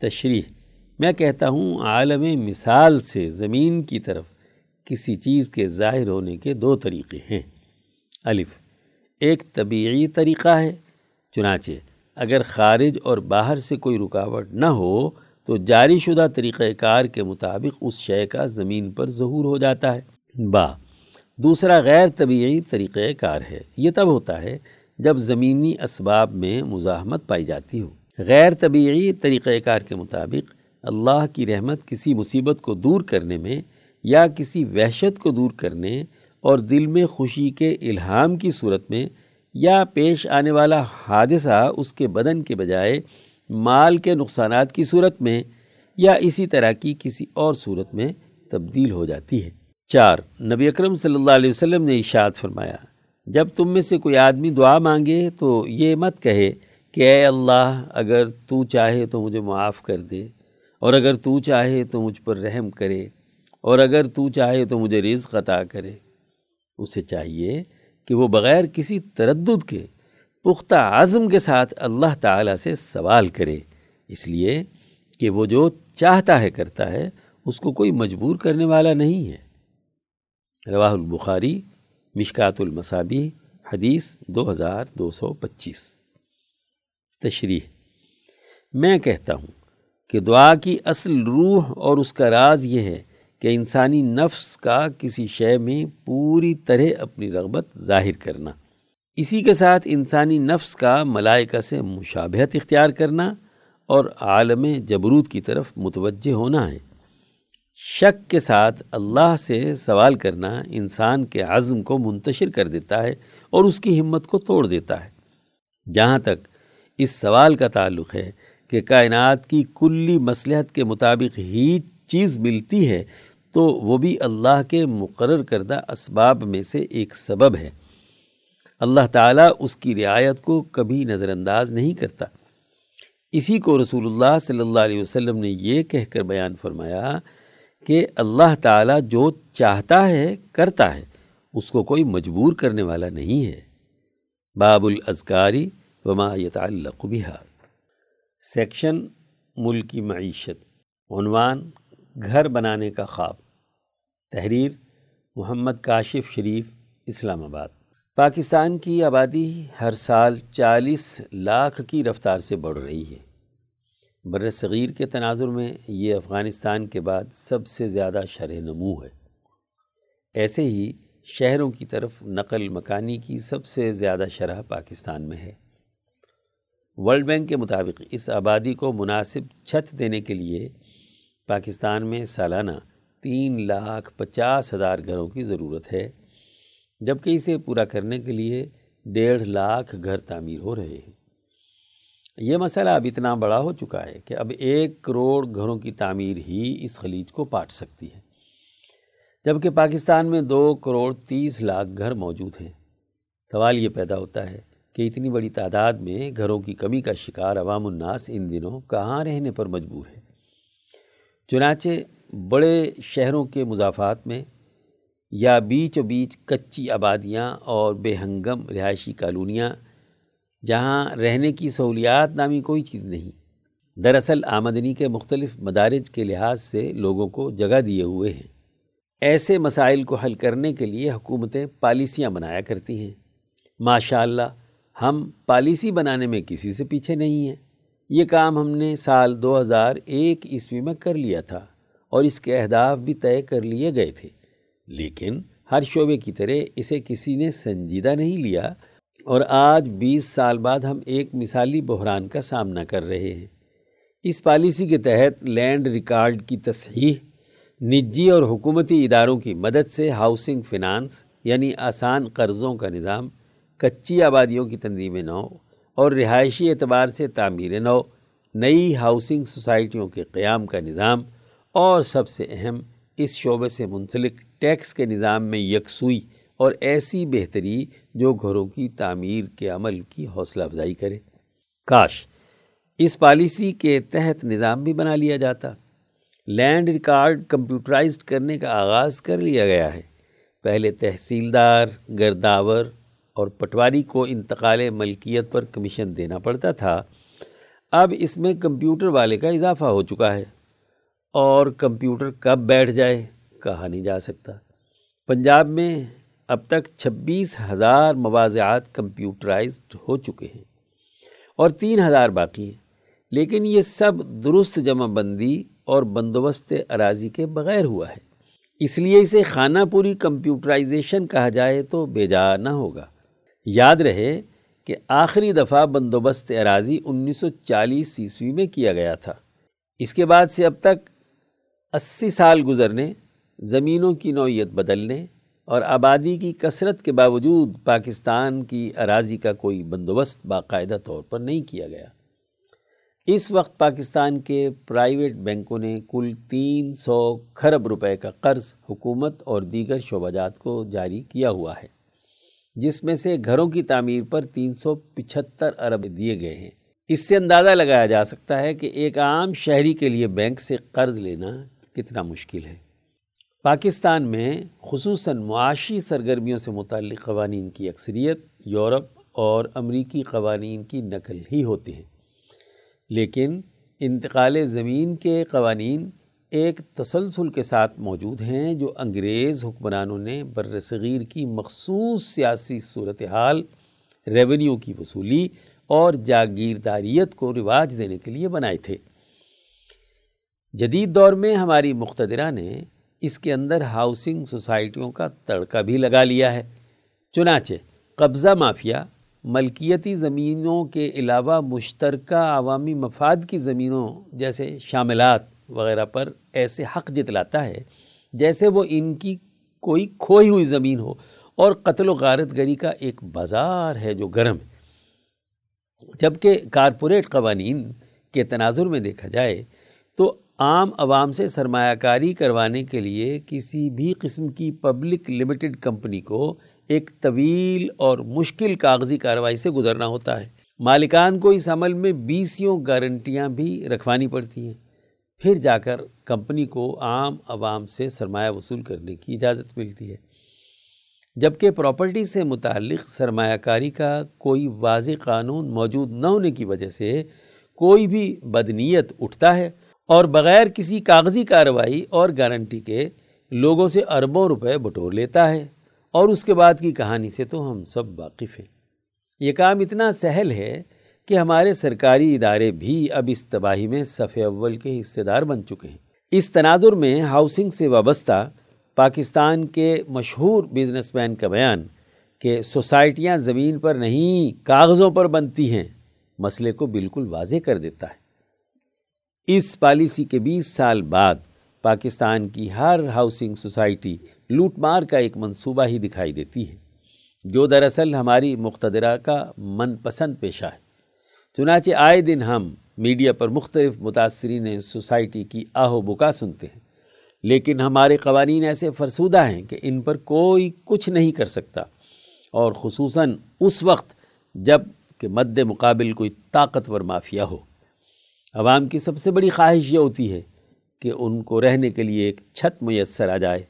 تشریح، میں کہتا ہوں عالم مثال سے زمین کی طرف کسی چیز کے ظاہر ہونے کے دو طریقے ہیں۔ الف ایک طبیعی طریقہ ہے۔ چنانچہ، اگر خارج اور باہر سے کوئی رکاوٹ نہ ہو، تو جاری شدہ طریقہ کار کے مطابق اس شے کا زمین پر ظہور ہو جاتا ہے۔ با، دوسرا غیر طبیعی طریقہ کار ہے۔ یہ تب ہوتا ہے جب زمینی اسباب میں مزاحمت پائی جاتی ہو۔ غیر طبیعی طریقہ کار کے مطابق، اللہ کی رحمت کسی مصیبت کو دور کرنے میں یا کسی وحشت کو دور کرنے اور دل میں خوشی کے الہام کی صورت میں یا پیش آنے والا حادثہ اس کے بدن کے بجائے مال کے نقصانات کی صورت میں یا اسی طرح کی کسی اور صورت میں تبدیل ہو جاتی ہے۔ چار، نبی اکرم صلی اللہ علیہ وسلم نے اشاد فرمایا، جب تم میں سے کوئی آدمی دعا مانگے تو یہ مت کہے کہ اے اللہ، اگر تو چاہے تو مجھے معاف کر دے، اور اگر تو چاہے تو مجھ پر رحم کرے، اور اگر تو چاہے تو مجھے رزق عطا کرے۔ اسے چاہیے کہ وہ بغیر کسی تردد کے پختہ عزم کے ساتھ اللہ تعالیٰ سے سوال کرے۔ اس لیے کہ وہ جو چاہتا ہے کرتا ہے، اس کو کوئی مجبور کرنے والا نہیں ہے۔ رواہ البخاری، مشکات المصابی حدیث دو ہزار دو سو پچیس۔ تشریح۔ میں کہتا ہوں کہ دعا کی اصل روح اور اس کا راز یہ ہے کہ انسانی نفس کا کسی شے میں پوری طرح اپنی رغبت ظاہر کرنا۔ اسی کے ساتھ انسانی نفس کا ملائکہ سے مشابہت اختیار کرنا اور عالم جبروت کی طرف متوجہ ہونا ہے۔ شک کے ساتھ اللہ سے سوال کرنا انسان کے عزم کو منتشر کر دیتا ہے اور اس کی ہمت کو توڑ دیتا ہے۔ جہاں تک اس سوال کا تعلق ہے کہ کائنات کی کلی مصلحت کے مطابق ہی چیز ملتی ہے تو وہ بھی اللہ کے مقرر کردہ اسباب میں سے ایک سبب ہے۔ اللہ تعالیٰ اس کی رعایت کو کبھی نظر انداز نہیں کرتا۔ اسی کو رسول اللہ صلی اللہ علیہ وسلم نے یہ کہہ کر بیان فرمایا کہ اللہ تعالیٰ جو چاہتا ہے، کرتا ہے، اس کو کوئی مجبور کرنے والا نہیں ہے۔ باب الازکاری وما يتعلق بها سیکشن ملکی معیشت، عنوان، گھر بنانے کا خواب۔ تحریر محمد کاشف شریف، اسلام آباد۔ پاکستان کی آبادی ہر سال چالیس لاکھ کی رفتار سے بڑھ رہی ہے۔ بر صغیر کے تناظر میں یہ افغانستان کے بعد سب سے زیادہ شرح نمو ہے۔ ایسے ہی شہروں کی طرف نقل مکانی کی سب سے زیادہ شرح پاکستان میں ہے۔ ورلڈ بینک کے مطابق اس آبادی کو مناسب چھت دینے کے لیے پاکستان میں سالانہ تین لاکھ پچاس ہزار گھروں کی ضرورت ہے، جبکہ اسے پورا کرنے کے لیے ڈیڑھ لاکھ گھر تعمیر ہو رہے ہیں۔ یہ مسئلہ اب اتنا بڑا ہو چکا ہے کہ اب ایک کروڑ گھروں کی تعمیر ہی اس خلیج کو پاٹ سکتی ہے، جبکہ پاکستان میں دو کروڑ تیس لاکھ گھر موجود ہیں۔ سوال یہ پیدا ہوتا ہے کہ اتنی بڑی تعداد میں گھروں کی کمی کا شکار عوام الناس ان دنوں کہاں رہنے پر مجبور ہے۔ چنانچہ بڑے شہروں کے مضافات میں یا بیچ و بیچ کچی آبادیاں اور بے ہنگم رہائشی کالونیاں، جہاں رہنے کی سہولیات نامی کوئی چیز نہیں۔ دراصل آمدنی کے مختلف مدارج کے لحاظ سے لوگوں کو جگہ دیے ہوئے ہیں۔ ایسے مسائل کو حل کرنے کے لیے حکومتیں پالیسیاں بنایا کرتی ہیں۔ ماشاء اللہ ہم پالیسی بنانے میں کسی سے پیچھے نہیں ہیں۔ یہ کام ہم نے سال دو ہزار ایک عیسوی میں کر لیا تھا۔ اور اس کے اہداف بھی طے کر لیے گئے تھے۔ لیکن ہر شعبے کی طرح اسے کسی نے سنجیدہ نہیں لیا۔ اور آج بیس سال بعد ہم ایک مثالی بحران کا سامنا کر رہے ہیں۔ اس پالیسی کے تحت لینڈ ریکارڈ کی تصحیح، نجی اور حکومتی اداروں کی مدد سے ہاؤسنگ فنانس یعنی آسان قرضوں کا نظام، کچی آبادیوں کی تنظیم نو اور رہائشی اعتبار سے تعمیر نو، نئی ہاؤسنگ سوسائٹیوں کے قیام کا نظام اور سب سے اہم، اس شعبے سے منسلک ٹیکس کے نظام میں یکسوئی اور ایسی بہتری جو گھروں کی تعمیر کے عمل کی حوصلہ افزائی کرے۔ کاش، اس پالیسی کے تحت نظام بھی بنا لیا جاتا۔ لینڈ ریکارڈ کمپیوٹرائزڈ کرنے کا آغاز کر لیا گیا ہے۔ پہلے تحصیلدار گرداور اور پٹواری کو انتقال ملکیت پر کمیشن دینا پڑتا تھا۔ اب اس میں کمپیوٹر والے کا اضافہ ہو چکا ہے۔ اور کمپیوٹر کب بیٹھ جائے کہا نہیں جا سکتا۔ پنجاب میں اب تک چھبیس ہزار مواضعات کمپیوٹرائزڈ ہو چکے ہیں اور تین ہزار باقی ہیں۔ لیکن یہ سب درست جمع بندی اور بندوبست اراضی کے بغیر ہوا ہے۔ اس لیے اسے خانہ پوری کمپیوٹرائزیشن کہا جائے تو بے جا نہ ہوگا۔ یاد رہے کہ آخری دفعہ بندوبست اراضی انیس سو چالیس عیسوی میں کیا گیا تھا۔ اس کے بعد سے اب تک اسی سال گزرنے، زمینوں کی نوعیت بدلنے اور آبادی کی کثرت کے باوجود پاکستان کی اراضی کا کوئی بندوبست باقاعدہ طور پر نہیں کیا گیا۔ اس وقت پاکستان کے پرائیویٹ بینکوں نے کل تین سو کھرب روپے کا قرض حکومت اور دیگر شعبہ جات کو جاری کیا ہوا ہے، جس میں سے گھروں کی تعمیر پر تین سو پچھتر ارب دیے گئے ہیں۔ اس سے اندازہ لگایا جا سکتا ہے کہ ایک عام شہری کے لیے بینک سے قرض لینا کتنا مشکل ہے۔ پاکستان میں خصوصاً معاشی سرگرمیوں سے متعلق قوانین کی اکثریت یورپ اور امریکی قوانین کی نقل ہی ہوتے ہیں۔ لیکن انتقال زمین کے قوانین ایک تسلسل کے ساتھ موجود ہیں جو انگریز حکمرانوں نے بر صغیر کی مخصوص سیاسی صورتحال ریونیو کی وصولی اور جاگیرداریت کو رواج دینے کے لیے بنائے تھے۔ جدید دور میں ہماری مقتدرہ نے اس کے اندر ہاؤسنگ سوسائٹیوں کا تڑکا بھی لگا لیا ہے۔ چنانچہ قبضہ مافیا ملکیتی زمینوں کے علاوہ مشترکہ عوامی مفاد کی زمینوں جیسے شاملات وغیرہ پر ایسے حق جتلاتا ہے جیسے وہ ان کی کوئی کھوئی ہوئی زمین ہو اور قتل و غارت گری کا ایک بازار ہے جو گرم ہے۔ جبکہ کارپوریٹ قوانین کے تناظر میں دیکھا جائے تو عام عوام سے سرمایہ کاری کروانے کے لیے کسی بھی قسم کی پبلک لمیٹڈ کمپنی کو ایک طویل اور مشکل کاغذی کارروائی سے گزرنا ہوتا ہے۔ مالکان کو اس عمل میں بیسیوں گارنٹیاں بھی رکھوانی پڑتی ہیں۔ پھر جا کر کمپنی کو عام عوام سے سرمایہ وصول کرنے کی اجازت ملتی ہے۔ جبکہ پراپرٹی سے متعلق سرمایہ کاری کا کوئی واضح قانون موجود نہ ہونے کی وجہ سے کوئی بھی بدنیت اٹھتا ہے۔ اور بغیر کسی کاغذی کارروائی اور گارنٹی کے لوگوں سے اربوں روپے بٹور لیتا ہے اور اس کے بعد کی کہانی سے تو ہم سب واقف ہیں۔ یہ کام اتنا سہل ہے کہ ہمارے سرکاری ادارے بھی اب اس تباہی میں صفحہ اول کے حصے دار بن چکے ہیں۔ اس تناظر میں ہاؤسنگ سے وابستہ پاکستان کے مشہور بزنس مین کا بیان کہ سوسائٹیاں زمین پر نہیں، کاغذوں پر بنتی ہیں، مسئلے کو بالکل واضح کر دیتا ہے۔ اس پالیسی کے بیس سال بعد پاکستان کی ہر ہاؤسنگ سوسائٹی لوٹ مار کا ایک منصوبہ ہی دکھائی دیتی ہے، جو دراصل ہماری مقتدرہ کا من پسند پیشہ ہے۔ چنانچہ آئے دن ہم میڈیا پر مختلف متاثرین سوسائٹی کی آہو بکا سنتے ہیں، لیکن ہمارے قوانین ایسے فرسودہ ہیں کہ ان پر کوئی کچھ نہیں کر سکتا۔ اور خصوصاً اس وقت جبکہ مد مقابل کوئی طاقتور مافیا ہو۔ عوام کی سب سے بڑی خواہش یہ ہوتی ہے کہ ان کو رہنے کے لیے ایک چھت میسر آ جائے۔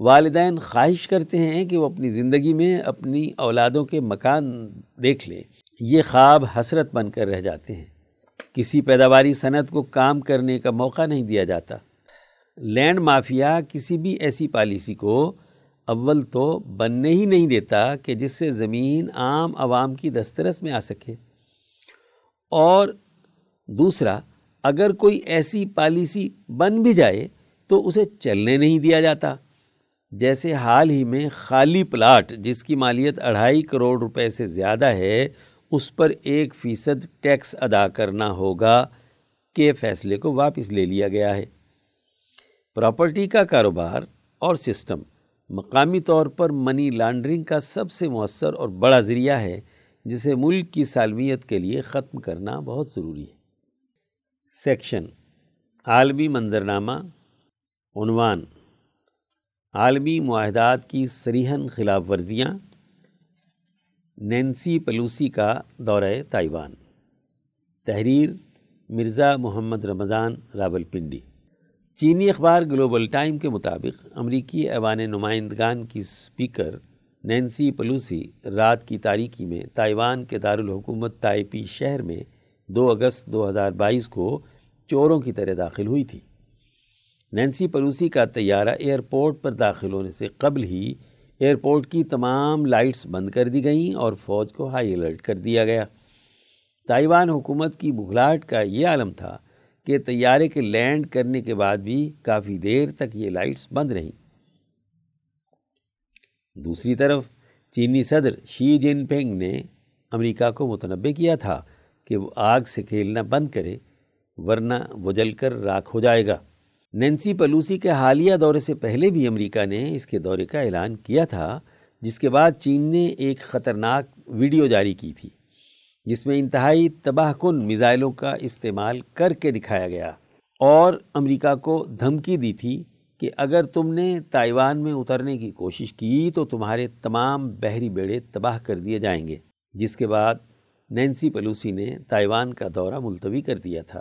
والدین خواہش کرتے ہیں کہ وہ اپنی زندگی میں اپنی اولادوں کے مکان دیکھ لیں۔ یہ خواب حسرت بن کر رہ جاتے ہیں۔ کسی پیداواری صنعت کو کام کرنے کا موقع نہیں دیا جاتا۔ لینڈ مافیا کسی بھی ایسی پالیسی کو اول تو بننے ہی نہیں دیتا کہ جس سے زمین عام عوام کی دسترس میں آ سکے۔ اور دوسرا، اگر کوئی ایسی پالیسی بن بھی جائے تو اسے چلنے نہیں دیا جاتا۔ جیسے حال ہی میں خالی پلاٹ جس کی مالیت اڑھائی کروڑ روپے سے زیادہ ہے، اس پر ایک فیصد ٹیکس ادا کرنا ہوگا کے فیصلے کو واپس لے لیا گیا ہے۔ پراپرٹی کا کاروبار اور سسٹم، مقامی طور پر منی لانڈرنگ کا سب سے مؤثر اور بڑا ذریعہ ہے، جسے ملک کی سالمیت کے لیے ختم کرنا بہت ضروری ہے۔ سیکشن، عالمی منظرنامہ، عنوان، عالمی معاہدات کی سریحن خلاف ورزیاں، نینسی پلوسی کا دورہ تائیوان، تحریر مرزا محمد رمضان رابل پنڈی چینی اخبار گلوبل ٹائم کے مطابق امریکی ایوان نمائندگان کی سپیکر نینسی پلوسی رات کی تاریکی میں تائیوان کے دارالحکومت تائپی شہر میں دو اگست دو ہزار بائیس کو چوروں کی طرح داخل ہوئی تھی۔ نینسی پلوسی کا طیارہ ایئرپورٹ پر داخل ہونے سے قبل ہی ایئرپورٹ کی تمام لائٹس بند کر دی گئیں اور فوج کو ہائی الرٹ کر دیا گیا۔ تائیوان حکومت کی بھگلاٹ کا یہ عالم تھا کہ طیارے کے لینڈ کرنے کے بعد بھی کافی دیر تک یہ لائٹس بند رہیں۔ دوسری طرف چینی صدر شی جن پینگ نے امریکہ کو متنبع کیا تھا۔ کہ وہ آگ سے کھیلنا بند کرے، ورنہ وہ جل کر راکھ ہو جائے گا۔ نینسی پلوسی کے حالیہ دورے سے پہلے بھی امریکہ نے اس کے دورے کا اعلان کیا تھا، جس کے بعد چین نے ایک خطرناک ویڈیو جاری کی تھی، جس میں انتہائی تباہ کن میزائلوں کا استعمال کر کے دکھایا گیا۔ اور امریکہ کو دھمکی دی تھی کہ اگر تم نے تائیوان میں اترنے کی کوشش کی تو تمہارے تمام بحری بیڑے تباہ کر دیے جائیں گے، جس کے بعد نینسی پلوسی نے تائیوان کا دورہ ملتوی کر دیا تھا۔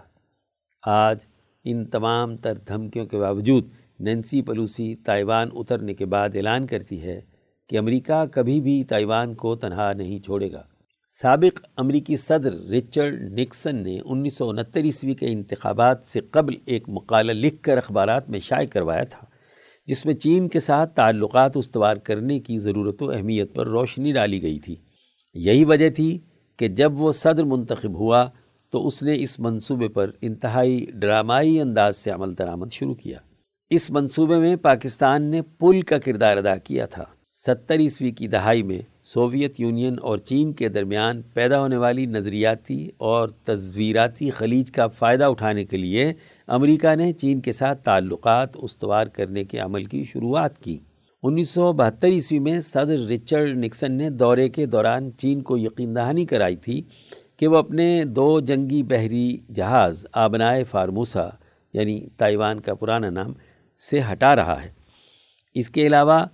آج ان تمام تر دھمکیوں کے باوجود نینسی پلوسی تائیوان اترنے کے بعد اعلان کرتی ہے کہ امریکہ کبھی بھی تائیوان کو تنہا نہیں چھوڑے گا۔ سابق امریکی صدر رچرڈ نکسن نے انیس سو انہتر عیسوی کے انتخابات سے قبل ایک مقالہ لکھ کر اخبارات میں شائع کروایا تھا، جس میں چین کے ساتھ تعلقات استوار کرنے کی ضرورت و اہمیت پر روشنی ڈالی گئی تھی۔ یہی وجہ تھی کہ جب وہ صدر منتخب ہوا تو اس نے اس منصوبے پر انتہائی ڈرامائی انداز سے عمل درآمد شروع کیا۔ اس منصوبے میں پاکستان نے پل کا کردار ادا کیا تھا۔ ستر عیسوی کی دہائی میں سوویت یونین اور چین کے درمیان پیدا ہونے والی نظریاتی اور تصویراتی خلیج کا فائدہ اٹھانے کے لیے امریکہ نے چین کے ساتھ تعلقات استوار کرنے کے عمل کی شروعات کی۔ انیس سو بہتر عیسوی میں صدر رچرڈ نکسن نے دورے کے دوران چین کو یقین دہانی کرائی تھی کہ وہ اپنے دو جنگی بحری جہاز آبنائے فارموسا یعنی تائیوان کا پرانا نام، سے ہٹا رہا ہے۔ اس کے علاوہ،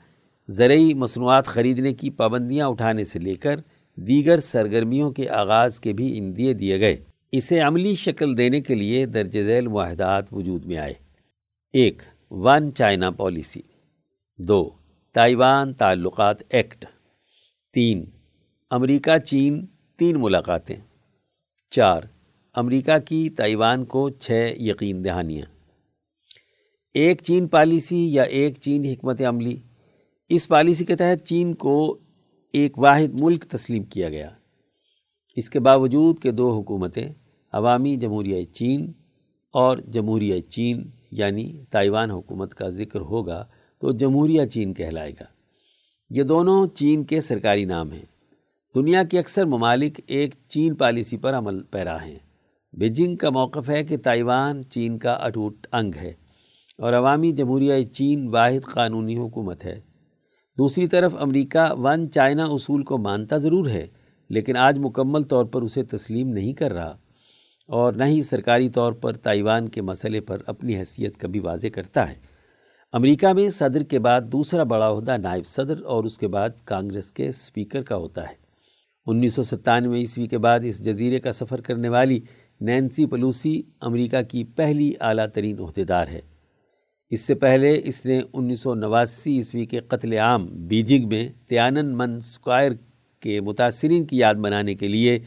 زرعی مصنوعات خریدنے کی پابندیاں اٹھانے سے لے کر دیگر سرگرمیوں کے آغاز کے بھی اندیے دیے گئے۔ اسے عملی شکل دینے کے لیے درج ذیل معاہدات وجود میں آئے۔ ایک، ون چائنا پالیسی۔ دو، تائیوان تعلقات ایکٹ۔ تین، امریکہ چین تین ملاقاتیں۔ چار، امریکہ کی تائیوان کو چھ یقین دہانیاں۔ ایک چین پالیسی یا ایک چین حکمت عملی۔ اس پالیسی کے تحت چین کو ایک واحد ملک تسلیم کیا گیا۔ اس کے باوجود کہ دو حکومتیں، عوامی جمہوریہ چین اور جمہوریہ چین یعنی تائیوان حکومت کا ذکر ہوگا تو جمہوریہ چین کہلائے گا۔ یہ دونوں چین کے سرکاری نام ہیں۔ دنیا کے اکثر ممالک ایک چین پالیسی پر عمل پیرا ہیں۔ بیجنگ کا موقف ہے کہ تائیوان چین کا اٹوٹ انگ ہے اور عوامی جمہوریہ چین واحد قانونی حکومت ہے۔ دوسری طرف امریکہ ون چائنا اصول کو مانتا ضرور ہے، لیکن آج مکمل طور پر اسے تسلیم نہیں کر رہا اور نہ ہی سرکاری طور پر تائیوان کے مسئلے پر اپنی حیثیت کبھی واضح کرتا ہے۔ امریکہ میں صدر کے بعد دوسرا بڑا عہدہ نائب صدر اور اس کے بعد کانگریس کے اسپیکر کا ہوتا ہے۔ انیس سو ستانوے عیسوی کے بعد اس جزیرے کا سفر کرنے والی نینسی پلوسی امریکہ کی پہلی اعلیٰ ترین عہدیدار ہے۔ اس سے پہلے اس نے انیس سو نواسی عیسوی کے قتل عام بیجنگ میں تیانن من سکوائر کے متاثرین کی یاد منانے کے لیے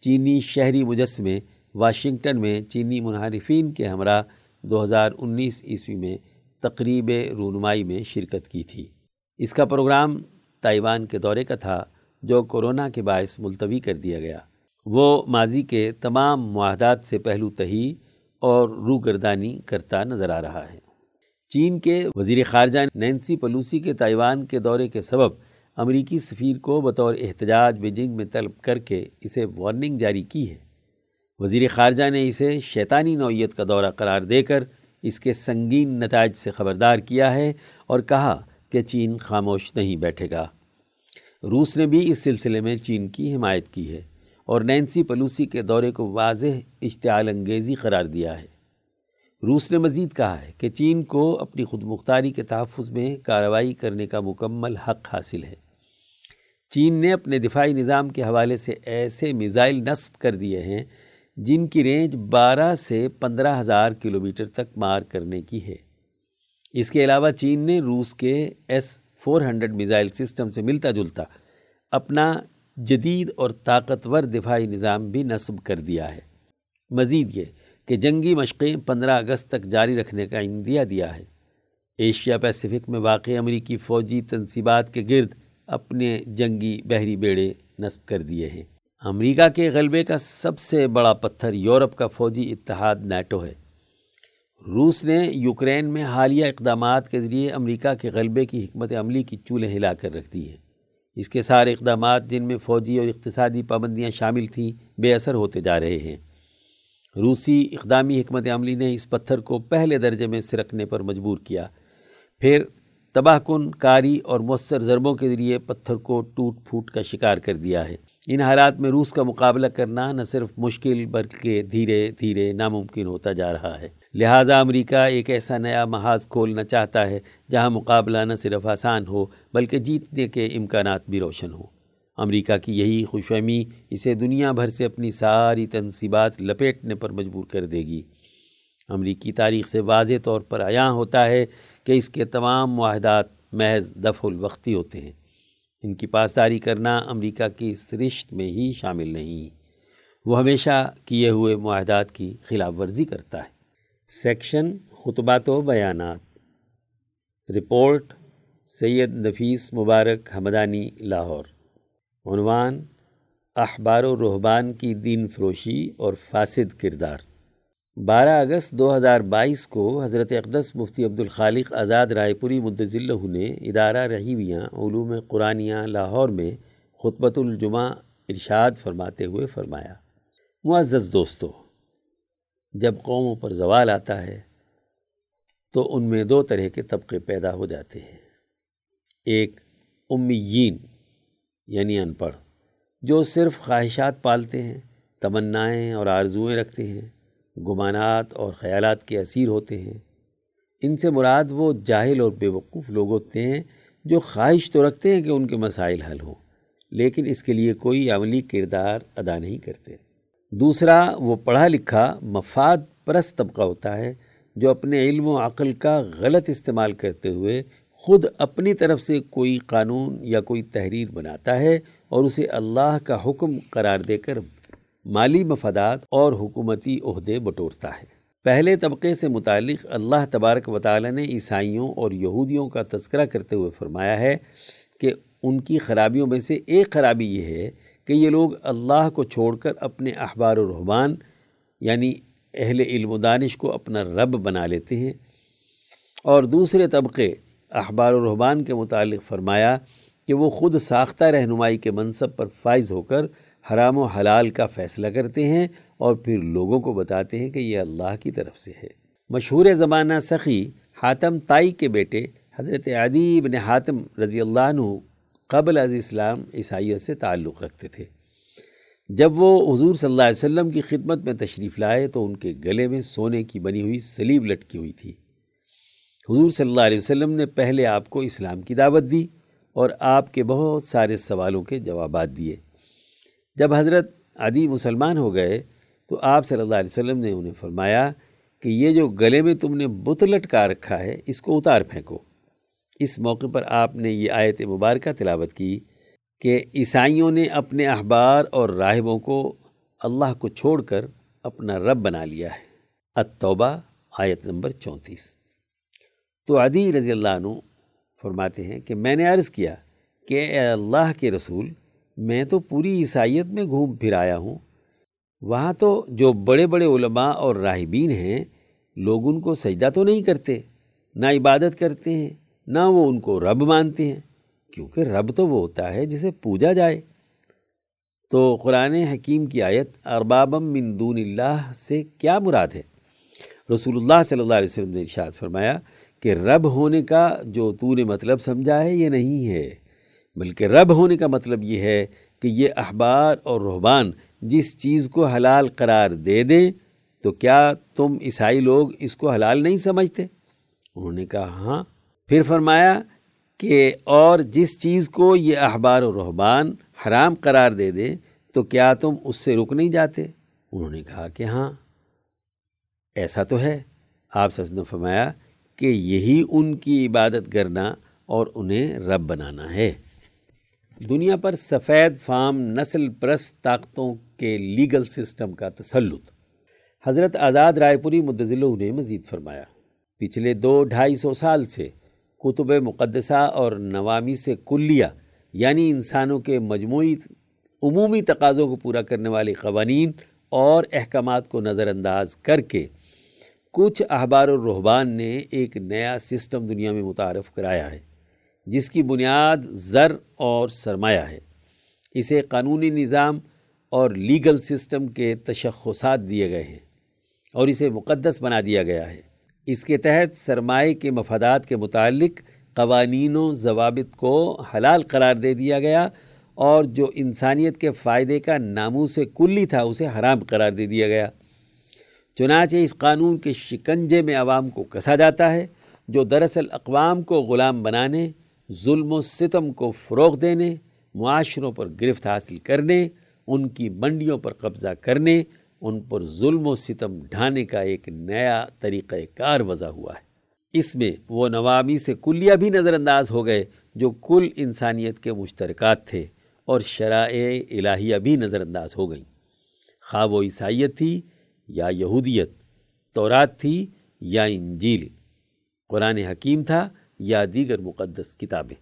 چینی شہری مجسمے واشنگٹن میں چینی منحرفین کے ہمراہ دو ہزار انیس عیسوی میں تقریب رونمائی میں شرکت کی تھی۔ اس کا پروگرام تائیوان کے دورے کا تھا، جو کورونا کے باعث ملتوی کر دیا گیا۔ وہ ماضی کے تمام معاہدات سے پہلو تہی اور روگردانی کرتا نظر آ رہا ہے۔ چین کے وزیر خارجہ نینسی پلوسی کے تائیوان کے دورے کے سبب امریکی سفیر کو بطور احتجاج بیجنگ میں طلب کر کے اسے وارننگ جاری کی ہے۔ وزیر خارجہ نے اسے شیطانی نوعیت کا دورہ قرار دے کر اس کے سنگین نتائج سے خبردار کیا ہے اور کہا کہ چین خاموش نہیں بیٹھے گا۔ روس نے بھی اس سلسلے میں چین کی حمایت کی ہے اور نینسی پلوسی کے دورے کو واضح اشتعال انگیزی قرار دیا ہے۔ روس نے مزید کہا ہے کہ چین کو اپنی خود مختاری کے تحفظ میں کارروائی کرنے کا مکمل حق حاصل ہے۔ چین نے اپنے دفاعی نظام کے حوالے سے ایسے میزائل نصب کر دیے ہیں جن کی رینج بارہ سے پندرہ ہزار کلومیٹر تک مار کرنے کی ہے۔ اس کے علاوہ چین نے روس کے S four hundred missile system سے ملتا جلتا اپنا جدید اور طاقتور دفاعی نظام بھی نصب کر دیا ہے۔ مزید یہ کہ جنگی مشقیں پندرہ اگست تک جاری رکھنے کا اندیا دیا ہے۔ ایشیا پیسیفک میں واقع امریکی فوجی تنصیبات کے گرد اپنے جنگی بحری بیڑے نصب کر دیے ہیں۔ امریکہ کے غلبے کا سب سے بڑا پتھر یورپ کا فوجی اتحاد نیٹو ہے۔ روس نے یوکرین میں حالیہ اقدامات کے ذریعے امریکہ کے غلبے کی حکمت عملی کی چولیں ہلا کر رکھ دی ہیں اس کے سارے اقدامات جن میں فوجی اور اقتصادی پابندیاں شامل تھیں، بے اثر ہوتے جا رہے ہیں۔ روسی اقدامی حکمت عملی نے اس پتھر کو پہلے درجے میں سرکنے پر مجبور کیا۔ پھر تباہ کن کاری اور مؤثر ضربوں کے ذریعے پتھر کو ٹوٹ پھوٹ کا شکار کر دیا ہے۔ ان حالات میں روس کا مقابلہ کرنا نہ صرف مشکل بلکہ دھیرے دھیرے ناممکن ہوتا جا رہا ہے۔ لہٰذا امریکہ ایک ایسا نیا محاذ کھولنا چاہتا ہے جہاں مقابلہ نہ صرف آسان ہو بلکہ جیتنے کے امکانات بھی روشن ہوں۔ امریکہ کی یہی خوش فہمی اسے دنیا بھر سے اپنی ساری تنصیبات لپیٹنے پر مجبور کر دے گی۔ امریکی تاریخ سے واضح طور پر عیاں ہوتا ہے کہ اس کے تمام معاہدات محض دفع الوقتی ہوتے ہیں۔ ان کی پاسداری کرنا امریکہ کی سرشت میں ہی شامل نہیں۔ وہ ہمیشہ کیے ہوئے معاہدات کی خلاف ورزی کرتا ہے۔ سیکشن خطبات و بیانات۔ رپورٹ سید نفیس مبارک حمدانی، لاہور۔ عنوان احبار و رحبان کی دین فروشی اور فاسد کردار۔ بارہ اگست دو ہزار بائیس کو حضرت اقدس مفتی عبدالخالق آزاد رائے پوری مدضلہ نے ادارہ رحیویاں علوم قرآنیہ لاہور میں خطبۃ الجمعہ ارشاد فرماتے ہوئے فرمایا، معزز دوستو، جب قوموں پر زوال آتا ہے تو ان میں دو طرح کے طبقے پیدا ہو جاتے ہیں۔ ایک امیین یعنی ان پڑھ، جو صرف خواہشات پالتے ہیں، تمنائیں اور آرزوئیں رکھتے ہیں۔ گمانات اور خیالات کے اسیر ہوتے ہیں۔ ان سے مراد وہ جاہل اور بے وقوف لوگ ہوتے ہیں جو خواہش تو رکھتے ہیں کہ ان کے مسائل حل ہوں، لیکن اس کے لیے کوئی عملی کردار ادا نہیں کرتے۔ دوسرا، وہ پڑھا لکھا مفاد پرست طبقہ ہوتا ہے جو اپنے علم و عقل کا غلط استعمال کرتے ہوئے خود اپنی طرف سے کوئی قانون یا کوئی تحریر بناتا ہے اور اسے اللہ کا حکم قرار دے کر مالی مفادات اور حکومتی عہدے بٹورتا ہے۔ پہلے طبقے سے متعلق اللہ تبارک و تعالی نے عیسائیوں اور یہودیوں کا تذکرہ کرتے ہوئے فرمایا ہے کہ ان کی خرابیوں میں سے ایک خرابی یہ ہے کہ یہ لوگ اللہ کو چھوڑ کر اپنے احبار و رحبان یعنی اہل علم و دانش کو اپنا رب بنا لیتے ہیں۔ اور دوسرے طبقے احبار و رحبان کے متعلق فرمایا کہ وہ خود ساختہ رہنمائی کے منصب پر فائز ہو کر حرام و حلال کا فیصلہ کرتے ہیں اور پھر لوگوں کو بتاتے ہیں کہ یہ اللہ کی طرف سے ہے۔ مشہور زمانہ سخی حاتم تائی کے بیٹے حضرت عدی بن حاتم رضی اللہ عنہ قبل از اسلام عیسائیت سے تعلق رکھتے تھے۔ جب وہ حضور صلی اللہ علیہ وسلم کی خدمت میں تشریف لائے تو ان کے گلے میں سونے کی بنی ہوئی سلیب لٹکی ہوئی تھی۔ حضور صلی اللہ علیہ وسلم نے پہلے آپ کو اسلام کی دعوت دی اور آپ کے بہت سارے سوالوں کے جوابات دیے۔ جب حضرت عدی مسلمان ہو گئے تو آپ صلی اللہ علیہ وسلم نے انہیں فرمایا کہ یہ جو گلے میں تم نے بت لٹکا رکھا ہے، اس کو اتار پھینکو۔ اس موقع پر آپ نے یہ آیت مبارکہ تلاوت کی کہ عیسائیوں نے اپنے احبار اور راہبوں کو اللہ کو چھوڑ کر اپنا رب بنا لیا ہے۔ التوبہ، آیت نمبر چونتیس۔ تو عدی رضی اللہ عنہ فرماتے ہیں کہ میں نے عرض کیا کہ اے اللہ کے رسول میں تو پوری عیسائیت میں گھوم پھر آیا ہوں۔ وہاں تو جو بڑے بڑے علماء اور راہبین ہیں، لوگ ان کو سجدہ تو نہیں کرتے، نہ عبادت کرتے ہیں، نہ وہ ان کو رب مانتے ہیں، کیونکہ رب تو وہ ہوتا ہے جسے پوجا جائے۔ تو قرآن حکیم کی آیت اربابم من دون اللہ سے کیا مراد ہے؟ رسول اللہ صلی اللہ علیہ وسلم نے ارشاد فرمایا کہ رب ہونے کا جو تو نے مطلب سمجھا ہے، یہ نہیں ہے۔ بلکہ رب ہونے کا مطلب یہ ہے کہ یہ احبار اور رحبان جس چیز کو حلال قرار دے دیں، تو کیا تم عیسائی لوگ اس کو حلال نہیں سمجھتے؟ انہوں نے کہا ہاں۔ پھر فرمایا کہ اور جس چیز کو یہ احبار و رحبان حرام قرار دے دیں، تو کیا تم اس سے رک نہیں جاتے؟ انہوں نے کہا کہ ہاں۔ ایسا تو ہے۔ آپ سس نے فرمایا کہ یہی ان کی عبادت کرنا اور انہیں رب بنانا ہے۔ دنیا پر سفید فام نسل پرست طاقتوں کے لیگل سسٹم کا تسلط۔ حضرت آزاد رائے پوری مدضلہ نے مزید فرمایا۔ پچھلے دو ڈھائی سو سال سے کتب مقدسہ اور نوامی سے کلیہ یعنی انسانوں کے مجموعی عمومی تقاضوں کو پورا کرنے والے قوانین اور احکامات کو نظر انداز کر کے کچھ احبار الرحبان نے ایک نیا سسٹم دنیا میں متعارف کرایا ہے۔ جس کی بنیاد زر اور سرمایہ ہے۔ اسے قانونی نظام اور لیگل سسٹم کے تشخصات دیے گئے ہیں اور اسے مقدس بنا دیا گیا ہے۔ اس کے تحت سرمایہ کے مفادات کے متعلق قوانین و ضوابط کو حلال قرار دے دیا گیا اور جو انسانیت کے فائدے کا ناموں سے کلی تھا اسے حرام قرار دے دیا گیا۔ چنانچہ اس قانون کے شکنجے میں عوام کو کسا جاتا ہے جو دراصل اقوام کو غلام بنانے ظلم و ستم کو فروغ دینے، معاشروں پر گرفت حاصل کرنے، ان کی منڈیوں پر قبضہ کرنے، ان پر ظلم و ستم ڈھانے کا ایک نیا طریقہ کار وضع ہوا ہے۔ اس میں وہ نوامی سے کلیہ بھی نظر انداز ہو گئے جو کل انسانیت کے مشترکات تھے اور شرائع الہیہ بھی نظر انداز ہو گئیں۔ خواہ و عیسائیت تھی یا یہودیت، تورات تھی یا انجیل۔ قرآن حکیم تھا یا دیگر مقدس کتابیں۔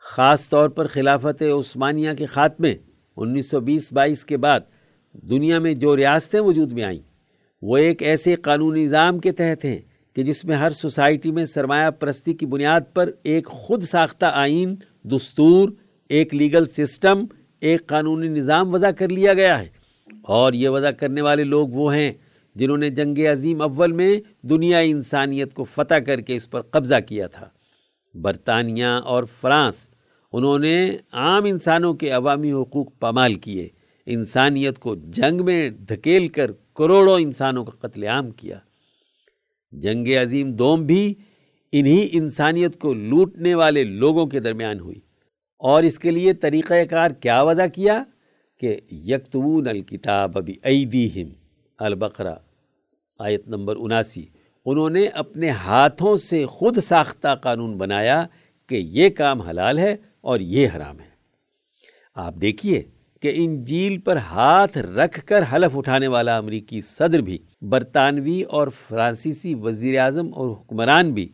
خاص طور پر خلافت عثمانیہ کے خاتمے انیس سو بیس بائیس کے بعد دنیا میں جو ریاستیں وجود میں آئیں، وہ ایک ایسے قانونی نظام کے تحت ہیں کہ جس میں ہر سوسائٹی میں سرمایہ پرستی کی بنیاد پر ایک خود ساختہ آئین، دستور، ایک لیگل سسٹم، ایک قانونی نظام وضع کر لیا گیا ہے۔ اور یہ وضع کرنے والے لوگ وہ ہیں جنہوں نے جنگ عظیم اول میں دنیا انسانیت کو فتح کر کے اس پر قبضہ کیا تھا۔ برطانیہ اور فرانس، انہوں نے عام انسانوں کے عوامی حقوق پامال کیے، انسانیت کو جنگ میں دھکیل کر کروڑوں انسانوں کا قتل عام کیا۔ جنگ عظیم دوم بھی انہی انسانیت کو لوٹنے والے لوگوں کے درمیان ہوئی۔ اور اس کے لیے طریقہ کار کیا وضع کیا کہ یکتبون الکتاب ابھی ایدیہم البقرہ، آیت نمبر اناسی۔ انہوں نے اپنے ہاتھوں سے خود ساختہ قانون بنایا کہ یہ کام حلال ہے اور یہ حرام ہے۔ آپ دیکھیے کہ انجیل پر ہاتھ رکھ کر حلف اٹھانے والا امریکی صدر بھی، برطانوی اور فرانسیسی وزیر اعظم اور حکمران بھی،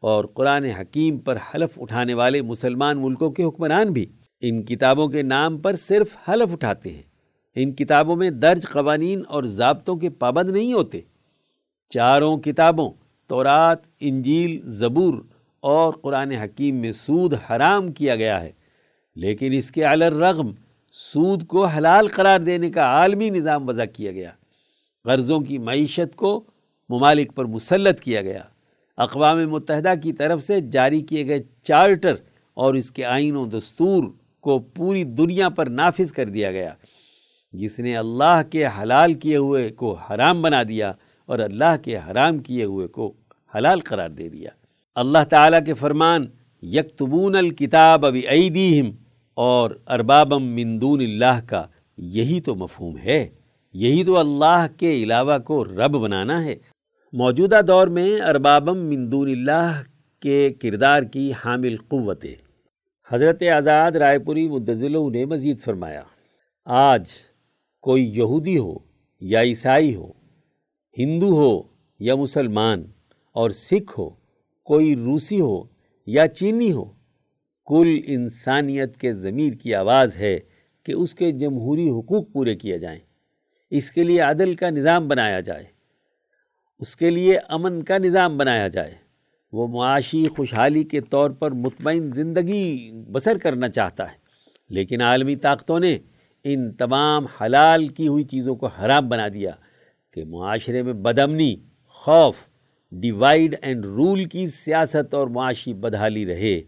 اور قرآن حکیم پر حلف اٹھانے والے مسلمان ملکوں کے حکمران بھی۔ ان کتابوں کے نام پر صرف حلف اٹھاتے ہیں۔ ان کتابوں میں درج قوانین اور ضابطوں کے پابند نہیں ہوتے۔ چاروں کتابوں، تورات، انجیل، زبور اور قرآن حکیم میں سود حرام کیا گیا ہے۔ لیکن اس کے رغم سود کو حلال قرار دینے کا عالمی نظام وضع کیا گیا۔ قرضوں کی معیشت کو ممالک پر مسلط کیا گیا۔ اقوام متحدہ کی طرف سے جاری کیے گئے چارٹر اور اس کے آئین و دستور کو پوری دنیا پر نافذ کر دیا گیا۔ جس نے اللہ کے حلال کیے ہوئے کو حرام بنا دیا اور اللہ کے حرام کیے ہوئے کو حلال قرار دے دیا۔ اللہ تعالیٰ کے فرمان، یکتبون الکتاب ابی ایدیہم اور اربابم من دون اللہ کا یہی تو مفہوم ہے۔ یہی تو اللہ کے علاوہ کو رب بنانا ہے۔ موجودہ دور میں اربابم من دون اللہ کے کردار کی حامل قوت حضرت آزاد رائے پوری مدضلوں نے مزید فرمایا، آج کوئی یہودی ہو یا عیسائی ہو ہندو ہو یا مسلمان اور سکھ ہو، کوئی روسی ہو یا چینی ہو، کل انسانیت کے ضمیر کی آواز ہے کہ اس کے جمہوری حقوق پورے کیے جائیں۔ اس کے لیے عدل کا نظام بنایا جائے۔ اس کے لیے امن کا نظام بنایا جائے۔ وہ معاشی خوشحالی کے طور پر مطمئن زندگی بسر کرنا چاہتا ہے۔ لیکن عالمی طاقتوں نے ان تمام حلال کی ہوئی چیزوں کو حرام بنا دیا۔ کہ معاشرے میں بدمنی خوف ڈیوائیڈ اینڈ رول کی سیاست اور معاشی بدحالی رہے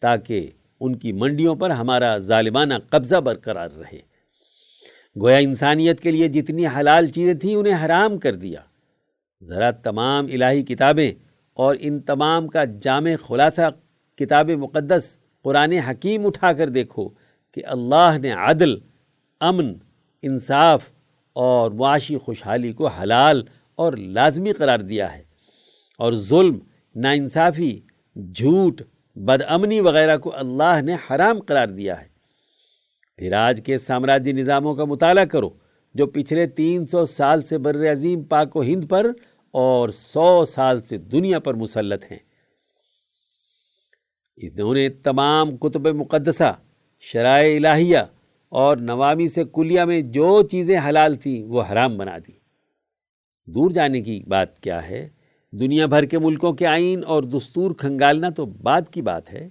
تاکہ ان کی منڈیوں پر ہمارا ظالمانہ قبضہ برقرار رہے۔ گویا انسانیت کے لیے جتنی حلال چیزیں تھیں انہیں حرام کر دیا۔ ذرا تمام الہی کتابیں اور ان تمام کا جامع خلاصہ کتاب مقدس، قرآن حکیم اٹھا کر دیکھو کہ اللہ نے عدل، امن، انصاف اور معاشی خوشحالی کو حلال اور لازمی قرار دیا ہے اور ظلم، ناانصافی، جھوٹ بد امنی وغیرہ کو اللہ نے حرام قرار دیا ہے۔ پھر آج کے سامراجی نظاموں کا مطالعہ کرو جو پچھلے تین سو سال سے بر عظیم پاک و ہند پر اور سو سال سے دنیا پر مسلط ہیں۔ انہوں نے تمام کتب مقدسہ، شرائع الہیہ اور نوامی سے کلیہ میں جو چیزیں حلال تھیں وہ حرام بنا دی۔ دور جانے کی بات کیا ہے؟ دنیا بھر کے ملکوں کے آئین اور دستور کھنگالنا تو بعد کی بات ہے۔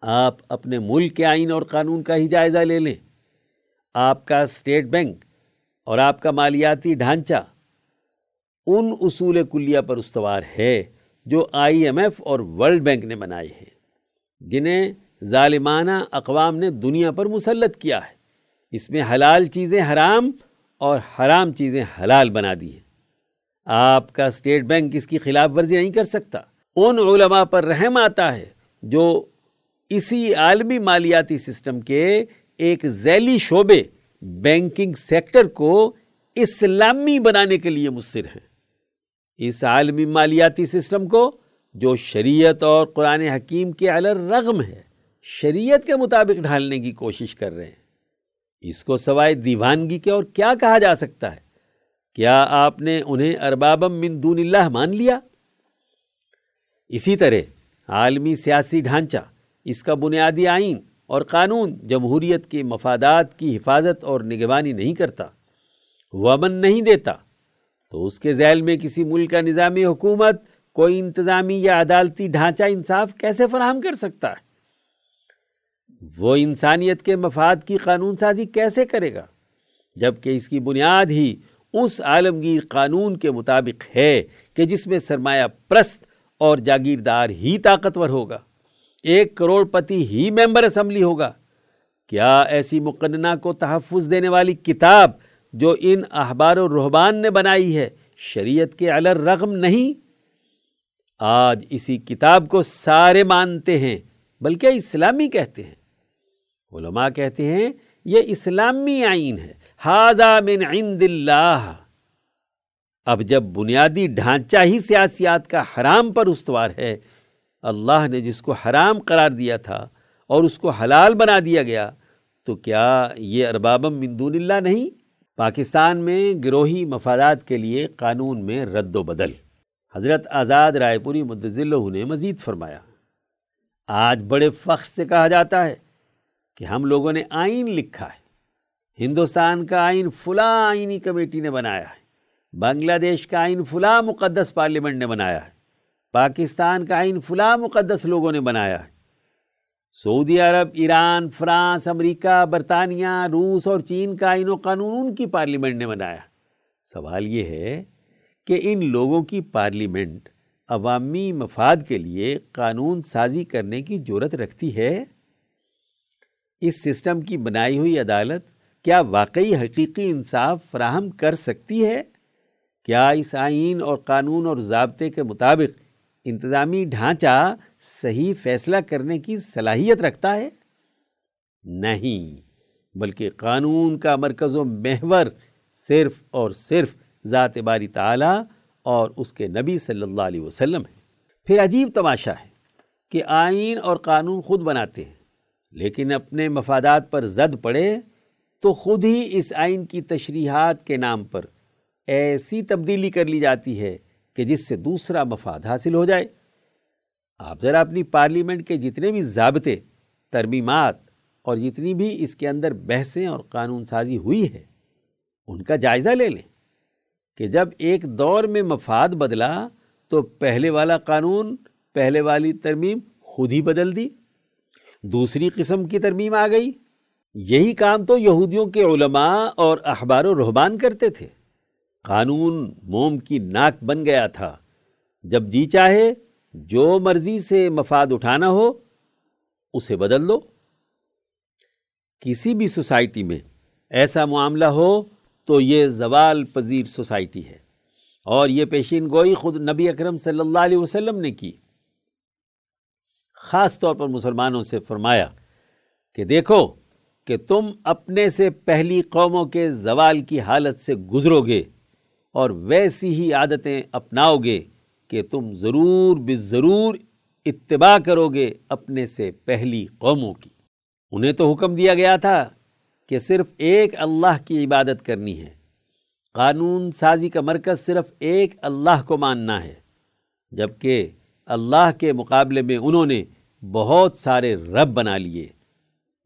آپ اپنے ملک کے آئین اور قانون کا ہی جائزہ لے لیں۔ آپ کا اسٹیٹ بینک اور آپ کا مالیاتی ڈھانچہ ان اصول کلیہ پر استوار ہے جو آئی ایم ایف اور ورلڈ بینک نے بنائے ہیں، جنہیں ظالمانہ اقوام نے دنیا پر مسلط کیا ہے۔ اس میں حلال چیزیں حرام اور حرام چیزیں حلال بنا دی ہیں۔ آپ کا اسٹیٹ بینک اس کی خلاف ورزی نہیں کر سکتا۔ ان علماء پر رحم آتا ہے جو اسی عالمی مالیاتی سسٹم کے ایک ذیلی شعبے بینکنگ سیکٹر کو اسلامی بنانے کے لیے مصر ہیں۔ اس عالمی مالیاتی سسٹم کو جو شریعت اور قرآن حکیم کے علر رغم ہے۔ شریعت کے مطابق ڈھالنے کی کوشش کر رہے ہیں۔ اس کو سوائے دیوانگی کے اور کیا کہا جا سکتا ہے؟ کیا آپ نے انہیں اربابم من دون اللہ مان لیا؟ اسی طرح عالمی سیاسی ڈھانچہ، اس کا بنیادی آئین اور قانون جمہوریت کے مفادات کی حفاظت اور نگبانی نہیں کرتا، ومن نہیں دیتا، تو اس کے ذیل میں کسی ملک کا نظامی حکومت، کوئی انتظامی یا عدالتی ڈھانچہ انصاف کیسے فراہم کر سکتا ہے؟ وہ انسانیت کے مفاد کی قانون سازی کیسے کرے گا؟ جبکہ اس کی بنیاد ہی اس عالمگیر قانون کے مطابق ہے کہ جس میں سرمایہ پرست اور جاگیردار ہی طاقتور ہوگا۔ ایک کروڑ پتی ہی ممبر اسمبلی ہوگا۔ کیا ایسی مقننہ کو تحفظ دینے والی کتاب جو ان احبار و رحبان نے بنائی ہے شریعت کے علر رغم نہیں؟ آج اسی کتاب کو سارے مانتے ہیں، بلکہ اسلامی کہتے ہیں۔ علماء کہتے ہیں، یہ اسلامی آئین ہے۔ ہاضا من عند اللہ۔ اب جب بنیادی ڈھانچہ ہی سیاسیات کا حرام پر استوار ہے، اللہ نے جس کو حرام قرار دیا تھا اور اس کو حلال بنا دیا گیا، تو کیا یہ اربابم من دون اللہ نہیں؟ پاکستان میں گروہی مفادات کے لیے قانون میں رد و بدل۔ حضرت آزاد رائے پوری مدضل نے مزید فرمایا، آج بڑے فخر سے کہا جاتا ہے کہ ہم لوگوں نے آئین لکھا ہے۔ ہندوستان کا آئین فلاں آئینی کمیٹی نے بنایا ہے۔ بنگلہ دیش کا آئین فلاں مقدس پارلیمنٹ نے بنایا ہے۔ پاکستان کا آئین فلاں مقدس لوگوں نے بنایا ہے۔ سعودی عرب، ایران، فرانس، امریکہ، برطانیہ، روس اور چین کا آئین و قانون ان کی پارلیمنٹ نے بنایا۔ سوال یہ ہے کہ ان لوگوں کی پارلیمنٹ عوامی مفاد کے لیے قانون سازی کرنے کی جورت رکھتی ہے؟ اس سسٹم کی بنائی ہوئی عدالت کیا واقعی حقیقی انصاف فراہم کر سکتی ہے؟ کیا اس آئین اور قانون اور ضابطے کے مطابق انتظامی ڈھانچہ صحیح فیصلہ کرنے کی صلاحیت رکھتا ہے؟ نہیں، بلکہ قانون کا مرکز و محور صرف اور صرف ذات باری تعالی اور اس کے نبی صلی اللہ علیہ وسلم ہے۔ پھر عجیب تماشا ہے کہ آئین اور قانون خود بناتے ہیں۔ لیکن اپنے مفادات پر زد پڑے تو خود ہی اس آئین کی تشریحات کے نام پر ایسی تبدیلی کر لی جاتی ہے کہ جس سے دوسرا مفاد حاصل ہو جائے۔ آپ ذرا اپنی پارلیمنٹ کے جتنے بھی ضابطے، ترمیمات اور جتنی بھی اس کے اندر بحثیں اور قانون سازی ہوئی ہے، ان کا جائزہ لے لیں کہ جب ایک دور میں مفاد بدلا تو پہلے والا قانون، پہلے والی ترمیم خود ہی بدل دی۔ دوسری قسم کی ترمیم آ گئی۔ یہی کام تو یہودیوں کے علماء اور احبار و رحبان کرتے تھے۔ قانون موم کی ناک بن گیا تھا۔ جب جی چاہے، جو مرضی سے مفاد اٹھانا ہو، اسے بدل دو۔ کسی بھی سوسائٹی میں ایسا معاملہ ہو تو یہ زوال پذیر سوسائٹی ہے۔ اور یہ پیشین گوئی خود نبی اکرم صلی اللہ علیہ وسلم نے کی۔ خاص طور پر مسلمانوں سے فرمایا کہ دیکھو کہ تم اپنے سے پہلی قوموں کے زوال کی حالت سے گزرو گے اور ویسی ہی عادتیں اپناؤ گے کہ تم ضرور بے ضرور اتباع کرو گے اپنے سے پہلی قوموں کی۔ انہیں تو حکم دیا گیا تھا کہ صرف ایک اللہ کی عبادت کرنی ہے۔ قانون سازی کا مرکز صرف ایک اللہ کو ماننا ہے، جبکہ اللہ کے مقابلے میں انہوں نے بہت سارے رب بنا لیے۔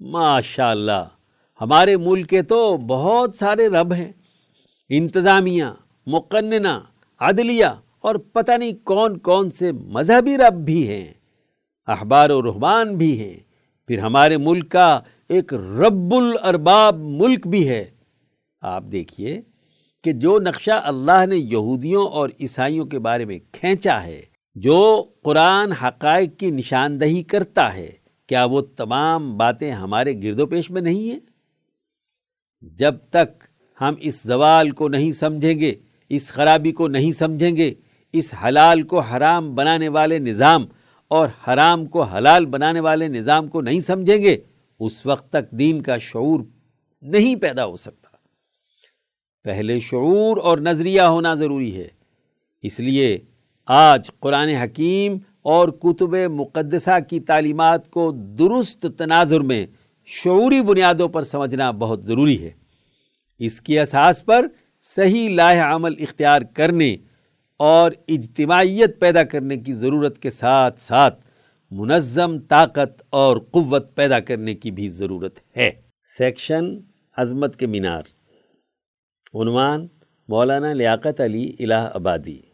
ماشاء اللہ ہمارے ملک کے تو بہت سارے رب ہیں۔ انتظامیہ، مقننہ، عدلیہ اور پتہ نہیں کون کون سے مذہبی رب بھی ہیں۔ احبار و رحمان بھی ہیں۔ پھر ہمارے ملک کا ایک رب الارباب ملک بھی ہے۔ آپ دیکھیے کہ جو نقشہ اللہ نے یہودیوں اور عیسائیوں کے بارے میں کھینچا ہے جو قرآن حقائق کی نشاندہی کرتا ہے، کیا وہ تمام باتیں ہمارے گرد و پیش میں نہیں ہیں؟ جب تک ہم اس زوال کو نہیں سمجھیں گے، اس خرابی کو نہیں سمجھیں گے، اس حلال کو حرام بنانے والے نظام اور حرام کو حلال بنانے والے نظام کو نہیں سمجھیں گے، اس وقت تک دین کا شعور نہیں پیدا ہو سکتا۔ پہلے شعور اور نظریہ ہونا ضروری ہے۔ اس لیے آج قرآن حکیم اور کتب مقدسہ کی تعلیمات کو درست تناظر میں شعوری بنیادوں پر سمجھنا بہت ضروری ہے۔ اس کی اساس پر صحیح لاہ عمل اختیار کرنے اور اجتماعیت پیدا کرنے کی ضرورت کے ساتھ ساتھ منظم طاقت اور قوت پیدا کرنے کی بھی ضرورت ہے۔ سیکشن عظمت کے مینار۔ عنوان مولانا لیاقت علی الہ آبادی۔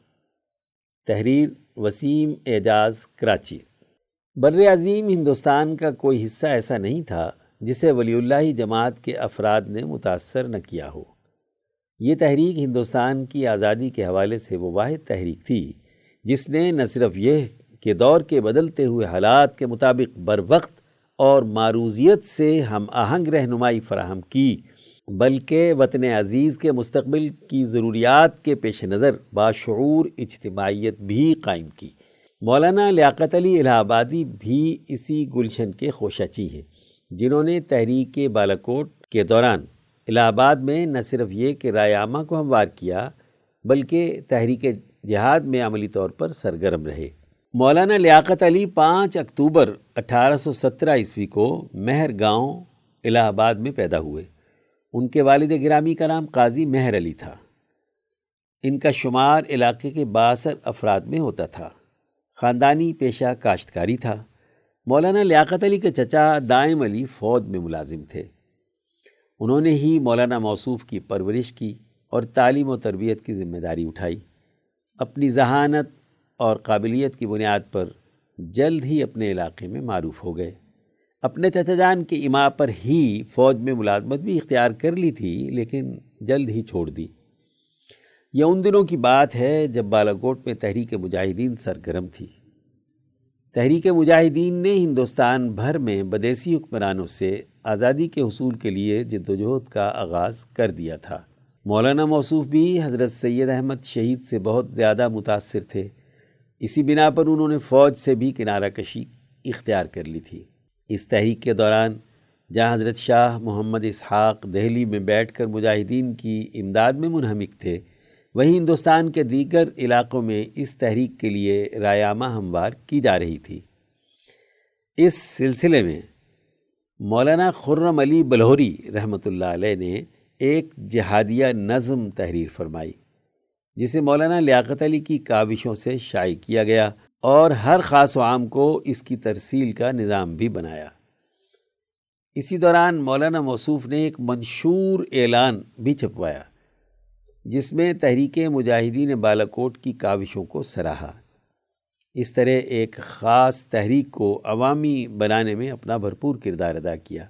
تحریر وسیم اعجاز کراچی۔ بر عظیم ہندوستان کا کوئی حصہ ایسا نہیں تھا جسے ولی اللہ جماعت کے افراد نے متاثر نہ کیا ہو۔ یہ تحریک ہندوستان کی آزادی کے حوالے سے وہ واحد تحریک تھی جس نے نہ صرف یہ کہ دور کے بدلتے ہوئے حالات کے مطابق بر وقت اور معروضیت سے ہم آہنگ رہنمائی فراہم کی بلکہ وطن عزیز کے مستقبل کی ضروریات کے پیش نظر باشعور اجتماعیت بھی قائم کی۔ مولانا لیاقت علی الہ آبادی بھی اسی گلشن کے خوشچی ہیں، جنہوں نے تحریک بالاکوٹ کے دوران الہ آباد میں نہ صرف یہ کہ رائے عامہ کو ہموار کیا، بلکہ تحریک جہاد میں عملی طور پر سرگرم رہے۔ مولانا لیاقت علی پانچ اکتوبر اٹھارہ سو سترہ عیسوی کو مہر گاؤں الہ آباد میں پیدا ہوئے۔ ان کے والد گرامی کا نام قاضی مہر علی تھا۔ ان کا شمار علاقے کے باثر افراد میں ہوتا تھا۔ خاندانی پیشہ کاشتکاری تھا۔ مولانا لیاقت علی کے چچا دائم علی فوج میں ملازم تھے۔ انہوں نے ہی مولانا موصوف کی پرورش کی اور تعلیم و تربیت کی ذمہ داری اٹھائی۔ اپنی ذہانت اور قابلیت کی بنیاد پر جلد ہی اپنے علاقے میں معروف ہو گئے۔ اپنے چچا جان کے اما پر ہی فوج میں ملازمت بھی اختیار کر لی تھی، لیکن جلد ہی چھوڑ دی۔ یہ ان دنوں کی بات ہے جب بالاکوٹ میں تحریک مجاہدین سرگرم تھی۔ تحریک مجاہدین نے ہندوستان بھر میں بدیسی حکمرانوں سے آزادی کے حصول کے لیے جد وجہد کا آغاز کر دیا تھا۔ مولانا موصوف بھی حضرت سید احمد شہید سے بہت زیادہ متاثر تھے۔ اسی بنا پر انہوں نے فوج سے بھی کنارہ کشی اختیار کر لی تھی۔ اس تحریک کے دوران جہاں حضرت شاہ محمد اسحاق دہلی میں بیٹھ کر مجاہدین کی امداد میں منہمک تھے، وہیں ہندوستان کے دیگر علاقوں میں اس تحریک کے لیے رایامہ ہموار کی جا رہی تھی۔ اس سلسلے میں مولانا خرم علی بلہوری رحمۃ اللہ علیہ نے ایک جہادیہ نظم تحریر فرمائی، جسے مولانا لیاقت علی کی کاوشوں سے شائع کیا گیا۔ اور ہر خاص و عام کو اس کی ترسیل کا نظام بھی بنایا۔ اسی دوران مولانا موصوف نے ایک منشور اعلان بھی چھپوایا، جس میں تحریک مجاہدین بالاکوٹ کی کاوشوں کو سراہا۔ اس طرح ایک خاص تحریک کو عوامی بنانے میں اپنا بھرپور کردار ادا کیا۔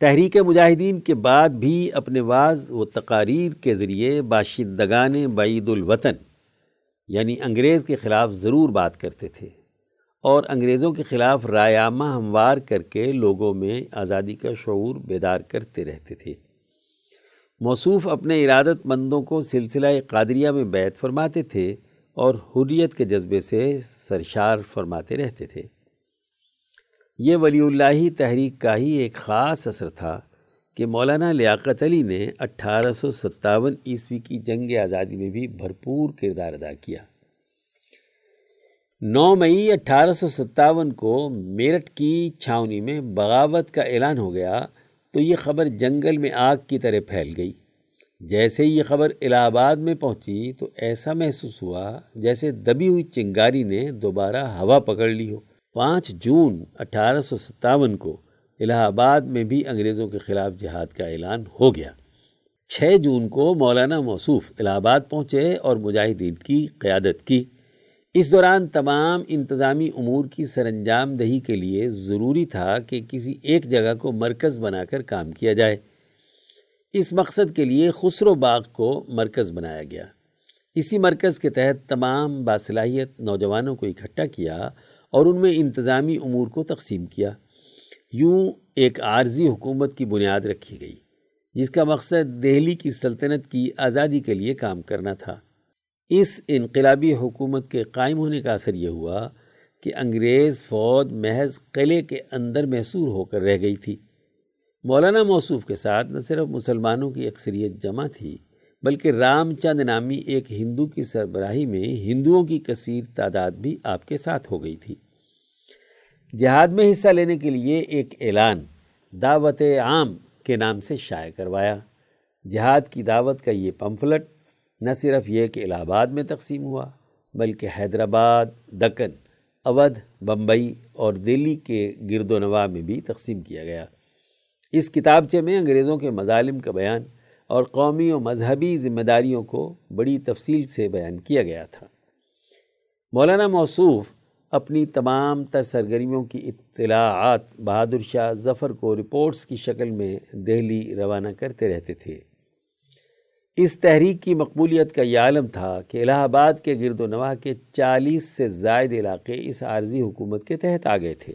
تحریک مجاہدین کے بعد بھی اپنے واز و تقاریر کے ذریعے باشندگان بعید الوطن یعنی انگریز کے خلاف ضرور بات کرتے تھے اور انگریزوں کے خلاف رایامہ ہموار کر کے لوگوں میں آزادی کا شعور بیدار کرتے رہتے تھے۔ موصوف اپنے ارادت مندوں کو سلسلہ قادریہ میں بیت فرماتے تھے اور حریت کے جذبے سے سرشار فرماتے رہتے تھے۔ یہ ولی اللہ تحریک کا ہی ایک خاص اثر تھا۔ کہ مولانا لیاقت علی نے اٹھارہ سو ستاون عیسوی کی جنگ آزادی میں بھی بھرپور کردار ادا کیا۔ نو مئی اٹھارہ سو ستاون کو میرٹھ کی چھاونی میں بغاوت کا اعلان ہو گیا تو یہ خبر جنگل میں آگ کی طرح پھیل گئی۔ جیسے ہی یہ خبر الہ آباد میں پہنچی تو ایسا محسوس ہوا جیسے دبی ہوئی چنگاری نے دوبارہ ہوا پکڑ لی ہو۔ پانچ جون اٹھارہ سو ستاون کو الہ آباد میں بھی انگریزوں کے خلاف جہاد کا اعلان ہو گیا۔ چھ جون کو مولانا موصوف الہ آباد پہنچے اور مجاہدین کی قیادت کی۔ اس دوران تمام انتظامی امور کی سر انجام دہی کے لیے ضروری تھا کہ کسی ایک جگہ کو مرکز بنا کر کام کیا جائے۔ اس مقصد کے لیے خسرو باغ کو مرکز بنایا گیا۔ اسی مرکز کے تحت تمام باصلاحیت نوجوانوں کو اکٹھا کیا اور ان میں انتظامی امور کو تقسیم کیا۔ یوں ایک عارضی حکومت کی بنیاد رکھی گئی، جس کا مقصد دہلی کی سلطنت کی آزادی کے لیے کام کرنا تھا۔ اس انقلابی حکومت کے قائم ہونے کا اثر یہ ہوا کہ انگریز فوج محض قلعے کے اندر محصور ہو کر رہ گئی تھی۔ مولانا موصوف کے ساتھ نہ صرف مسلمانوں کی اکثریت جمع تھی، بلکہ رام چند نامی ایک ہندو کی سربراہی میں ہندوؤں کی کثیر تعداد بھی آپ کے ساتھ ہو گئی تھی۔ جہاد میں حصہ لینے کے لیے ایک اعلان دعوت عام کے نام سے شائع کروایا۔ جہاد کی دعوت کا یہ پمفلٹ نہ صرف یہ کہ الہ آباد میں تقسیم ہوا، بلکہ حیدرآباد، دکن، اودھ، بمبئی اور دلی کے گرد و نواح میں بھی تقسیم کیا گیا۔ اس کتابچے میں انگریزوں کے مظالم کا بیان اور قومی و مذہبی ذمہ داریوں کو بڑی تفصیل سے بیان کیا گیا تھا۔ مولانا موصوف اپنی تمام تر سرگرمیوں کی اطلاعات بہادر شاہ ظفر کو رپورٹس کی شکل میں دہلی روانہ کرتے رہتے تھے۔ اس تحریک کی مقبولیت کا یہ عالم تھا کہ الہ آباد کے گرد و نواح کے چالیس سے زائد علاقے اس عارضی حکومت کے تحت آ گئے تھے۔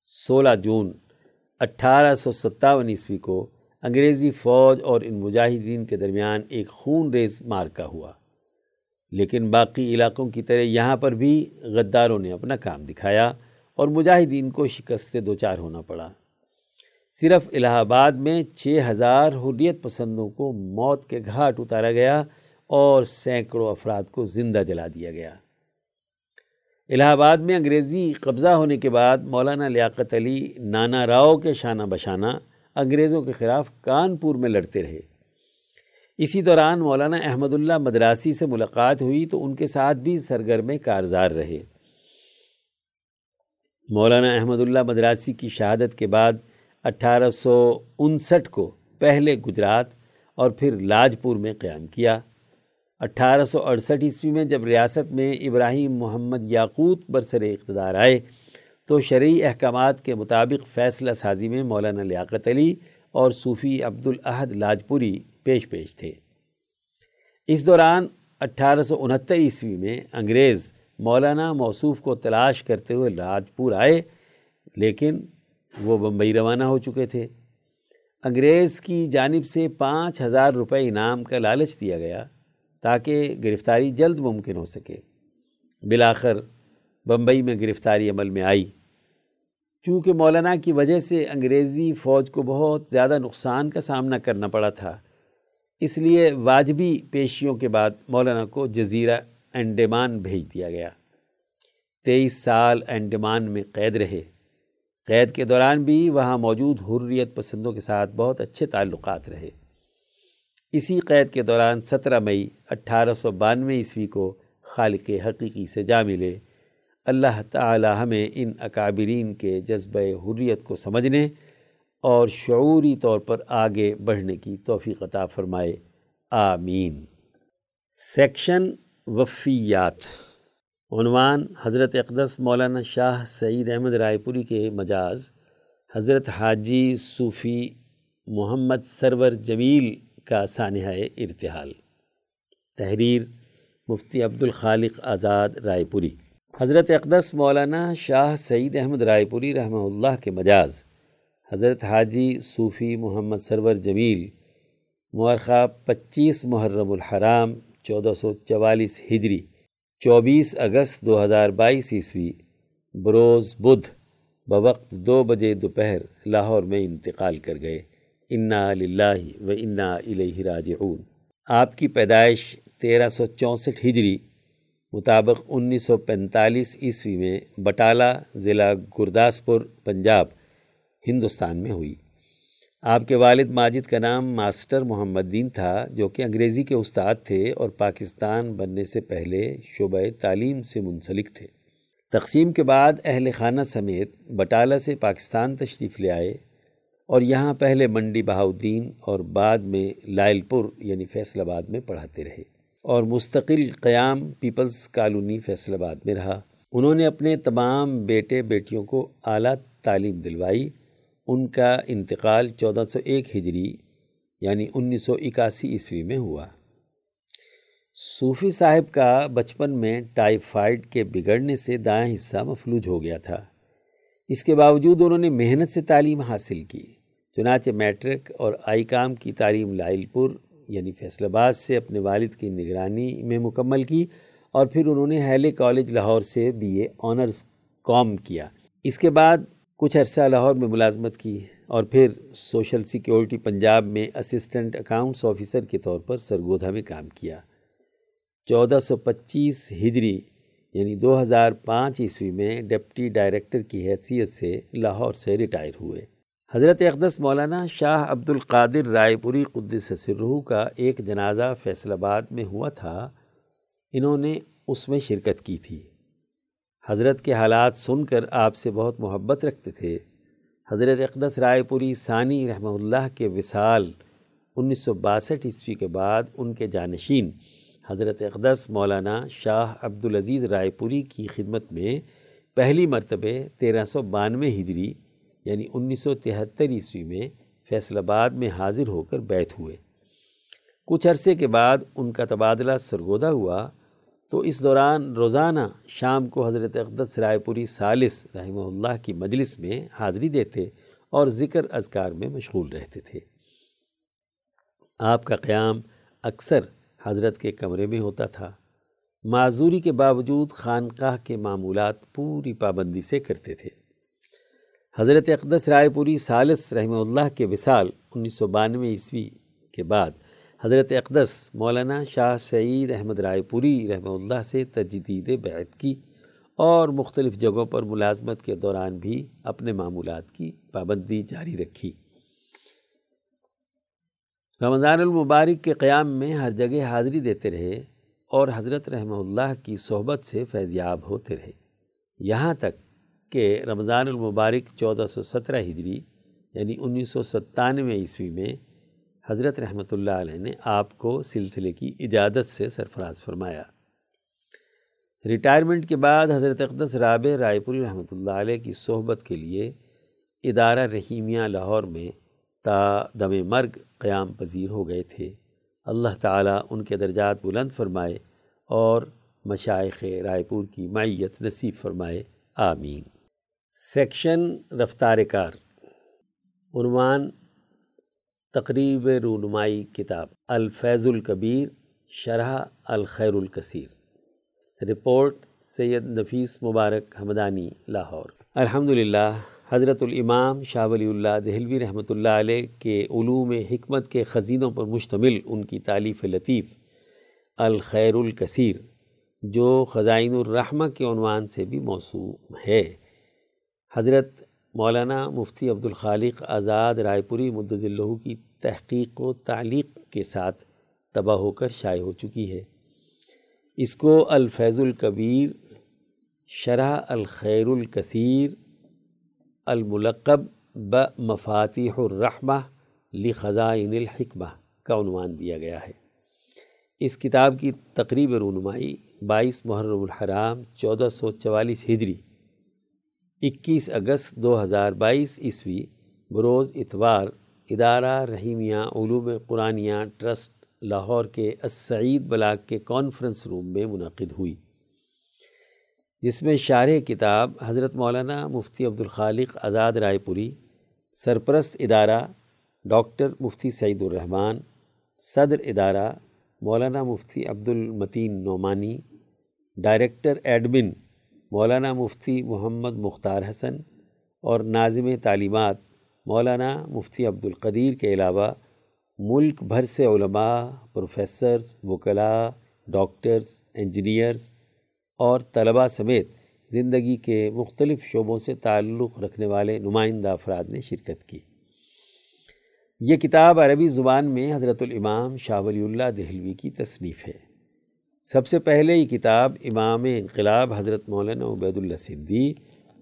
سولہ جون اٹھارہ سو ستاون عیسوی کو انگریزی فوج اور ان مجاہدین کے درمیان ایک خون ریز مارکا ہوا۔ لیکن باقی علاقوں کی طرح یہاں پر بھی غداروں نے اپنا کام دکھایا اور مجاہدین کو شکست سے دوچار ہونا پڑا۔ صرف الہ آباد میں چھ ہزار حریت پسندوں کو موت کے گھاٹ اتارا گیا اور سینکڑوں افراد کو زندہ جلا دیا گیا۔ الہ آباد میں انگریزی قبضہ ہونے کے بعد مولانا لیاقت علی، نانا راؤ کے شانہ بشانہ انگریزوں کے خلاف کانپور میں لڑتے رہے۔ اسی دوران مولانا احمد اللہ مدراسی سے ملاقات ہوئی تو ان کے ساتھ بھی سرگرم کارزار رہے۔ مولانا احمد اللہ مدراسی کی شہادت کے بعد اٹھارہ سو انسٹھ کو پہلے گجرات اور پھر لاجپور میں قیام کیا۔ اٹھارہ سو اڑسٹھ عیسوی میں جب ریاست میں ابراہیم محمد یاقوت برسر اقتدار آئے تو شرعی احکامات کے مطابق فیصلہ سازی میں مولانا لیاقت علی اور صوفی عبدالعہد لاجپوری پیش پیش تھے۔ اس دوران اٹھارہ سو انہتر عیسوی میں انگریز مولانا موصوف کو تلاش کرتے ہوئے لاجپور آئے، لیکن وہ بمبئی روانہ ہو چکے تھے۔ انگریز کی جانب سے پانچ ہزار روپے انعام کا لالچ دیا گیا تاکہ گرفتاری جلد ممکن ہو سکے۔ بلاخر بمبئی میں گرفتاری عمل میں آئی۔ چونکہ مولانا کی وجہ سے انگریزی فوج کو بہت زیادہ نقصان کا سامنا کرنا پڑا تھا۔ اس لیے واجبی پیشیوں کے بعد مولانا کو جزیرہ انڈیمان بھیج دیا گیا۔ تیئیس سال انڈیمان میں قید رہے۔ قید کے دوران بھی وہاں موجود حریت پسندوں کے ساتھ بہت اچھے تعلقات رہے۔ اسی قید کے دوران سترہ مئی اٹھارہ سو بانوے عیسوی کو خالق حقیقی سے جا ملے۔ اللہ تعالی ہمیں ان اکابرین کے جذبہ حریت کو سمجھنے اور شعوری طور پر آگے بڑھنے کی توفیق عطا فرمائے۔ آمین۔ سیکشن وفیات۔ عنوان حضرت اقدس مولانا شاہ سعید احمد رائے پوری کے مجاز۔ حضرت حاجی صوفی محمد سرور جمیل کا سانحہ ارتحال۔ تحریر مفتی عبد الخالق آزاد رائے پوری۔ حضرت اقدس مولانا شاہ سعید احمد رائے پوری رحمہ اللہ کے مجاز۔ حضرت حاجی صوفی محمد سرور جمیل، مورخہ پچیس محرم الحرام، چودہ سو چوالیس ہجری، چوبیس اگست دو ہزار بائیس عیسوی، بروز بدھ، بوقت دو بجے دوپہر لاہور میں انتقال کر گئے۔ انا للہ و انا الیہ راجعون۔ آپ کی پیدائش تیرہ سو چونسٹھ ہجری مطابق انیس سو پینتالیس عیسوی میں بٹالہ ضلع گرداسپور، پنجاب۔ ہندوستان میں ہوئی۔ آپ کے والد ماجد کا نام ماسٹر محمد دین تھا، جو کہ انگریزی کے استاد تھے اور پاکستان بننے سے پہلے شعبہ تعلیم سے منسلک تھے۔ تقسیم کے بعد اہل خانہ سمیت بٹالہ سے پاکستان تشریف لے آئے اور یہاں پہلے منڈی بہاؤدین اور بعد میں لائل پور یعنی فیصل آباد میں پڑھاتے رہے اور مستقل قیام پیپلز کالونی فیصل آباد میں رہا۔ انہوں نے اپنے تمام بیٹے بیٹیوں کو اعلیٰ تعلیم دلوائی۔ ان کا انتقال چودہ سو ایک ہجری یعنی انیس سو اکاسی عیسوی میں ہوا۔ صوفی صاحب کا بچپن میں ٹائیفائڈ کے بگڑنے سے دائیں حصہ مفلوج ہو گیا تھا۔ اس کے باوجود انہوں نے محنت سے تعلیم حاصل کی۔ چنانچہ میٹرک اور آئی کام کی تعلیم لائل پور یعنی فیصل آباد سے اپنے والد کی نگرانی میں مکمل کی اور پھر انہوں نے ہیلے کالج لاہور سے بی اے آنرز کام کیا۔ اس کے بعد کچھ عرصہ لاہور میں ملازمت کی اور پھر سوشل سیکیورٹی پنجاب میں اسسٹنٹ اکاؤنٹس آفیسر کے طور پر سرگودھا میں کام کیا۔ چودہ سو پچیس ہجری یعنی دو ہزار پانچ عیسوی میں ڈپٹی ڈائریکٹر کی حیثیت سے لاہور سے ریٹائر ہوئے۔ حضرت اقدس مولانا شاہ عبد القادر رائے پوری قدس سرہو کا ایک جنازہ فیصل آباد میں ہوا تھا، انہوں نے اس میں شرکت کی تھی۔ حضرت کے حالات سن کر آپ سے بہت محبت رکھتے تھے۔ حضرت اقدس رائے پوری ثانی رحمہ اللہ کے وصال انیس سو باسٹھ عیسوی کے بعد ان کے جانشین حضرت اقدس مولانا شاہ عبدالعزیز رائے پوری کی خدمت میں پہلی مرتبہ تیرہ سو بانوے ہجری یعنی انیس سو تہتر عیسوی میں فیصل آباد میں حاضر ہو کر بیت ہوئے۔ کچھ عرصے کے بعد ان کا تبادلہ سرگودہ ہوا۔ تو اس دوران روزانہ شام کو حضرت اقدس رائے پوری سالس رحمہ اللہ کی مجلس میں حاضری دیتے اور ذکر اذکار میں مشغول رہتے تھے۔ آپ کا قیام اکثر حضرت کے کمرے میں ہوتا تھا۔ معذوری کے باوجود خانقاہ کے معمولات پوری پابندی سے کرتے تھے۔ حضرت اقدس رائے پوری سالس رحمہ اللہ کے وصال انیس سو بانوے عیسوی کے بعد حضرت اقدس مولانا شاہ سعید احمد رائے پوری رحمہ اللہ سے تجدید بیعت کی اور مختلف جگہوں پر ملازمت کے دوران بھی اپنے معمولات کی پابندی جاری رکھی۔ رمضان المبارک کے قیام میں ہر جگہ حاضری دیتے رہے اور حضرت رحمہ اللہ کی صحبت سے فیضیاب ہوتے رہے۔ یہاں تک کہ رمضان المبارک چودہ سو سترہ ہجری یعنی انیس سو ستانوے عیسوی میں حضرت رحمۃ اللہ علیہ نے آپ کو سلسلے کی اجازت سے سرفراز فرمایا۔ ریٹائرمنٹ کے بعد حضرت اقدس رابع رائے پوری رحمۃ اللہ علیہ کی صحبت کے لیے ادارہ رحیمیہ لاہور میں تا دم مرگ قیام پذیر ہو گئے تھے۔ اللہ تعالیٰ ان کے درجات بلند فرمائے اور مشائق رائے پور کی معیت نصیب فرمائے۔ آمین۔ سیکشن رفتار کار۔ عنوان تقریب رونمائی کتاب الفیض الکبیر، شرح الخیر الکثیر۔ رپورٹ سید نفیس مبارک حمدانی، لاہور۔ الحمد للہ حضرت الامام شاہ ولی اللہ دہلوی رحمۃ اللہ علیہ کے علوم حکمت کے خزینوں پر مشتمل ان کی تعلیف لطیف الخیر الکثیر، جو خزائن الرحمہ کے عنوان سے بھی موصوم ہے۔ حضرت مولانا مفتی عبد الخالق آزاد رائے پوری مدد اللہ کی تحقیق و تعلیق کے ساتھ تباہ ہو کر شائع ہو چکی ہے۔ اس کو الفیض الکبیر، شرح الخیر الکثیر، الملقب ب مفاتیح الرحمہ لخزائن الحکمہ کا عنوان دیا گیا ہے۔ اس کتاب کی تقریب رونمائی بائیس محرم الحرام چودہ سو چوالیس ہجری، اکیس اگست دو ہزار بائیس عیسوی، بروز اتوار ادارہ رحیمیہ علوم قرآنیہ ٹرسٹ لاہور کے السعید بلاک کے کانفرنس روم میں منعقد ہوئی۔ جس میں شارح کتاب حضرت مولانا مفتی عبد الخالق آزاد رائے پوری، سرپرست ادارہ ڈاکٹر مفتی سعید الرحمن، صدر ادارہ مولانا مفتی عبد المتین نعمانی، ڈائریکٹر ایڈمن مولانا مفتی محمد مختار حسن اور ناظم تعلیمات مولانا مفتی عبد القدیر کے علاوہ ملک بھر سے علماء، پروفیسرز، وکلاء، ڈاکٹرز، انجینئرز اور طلباء سمیت زندگی کے مختلف شعبوں سے تعلق رکھنے والے نمائندہ افراد نے شرکت کی۔ یہ کتاب عربی زبان میں حضرت الامام شاہ ولی اللہ دہلوی کی تصنیف ہے۔ سب سے پہلے یہ کتاب امام انقلاب حضرت مولانا عبید اللہ صدی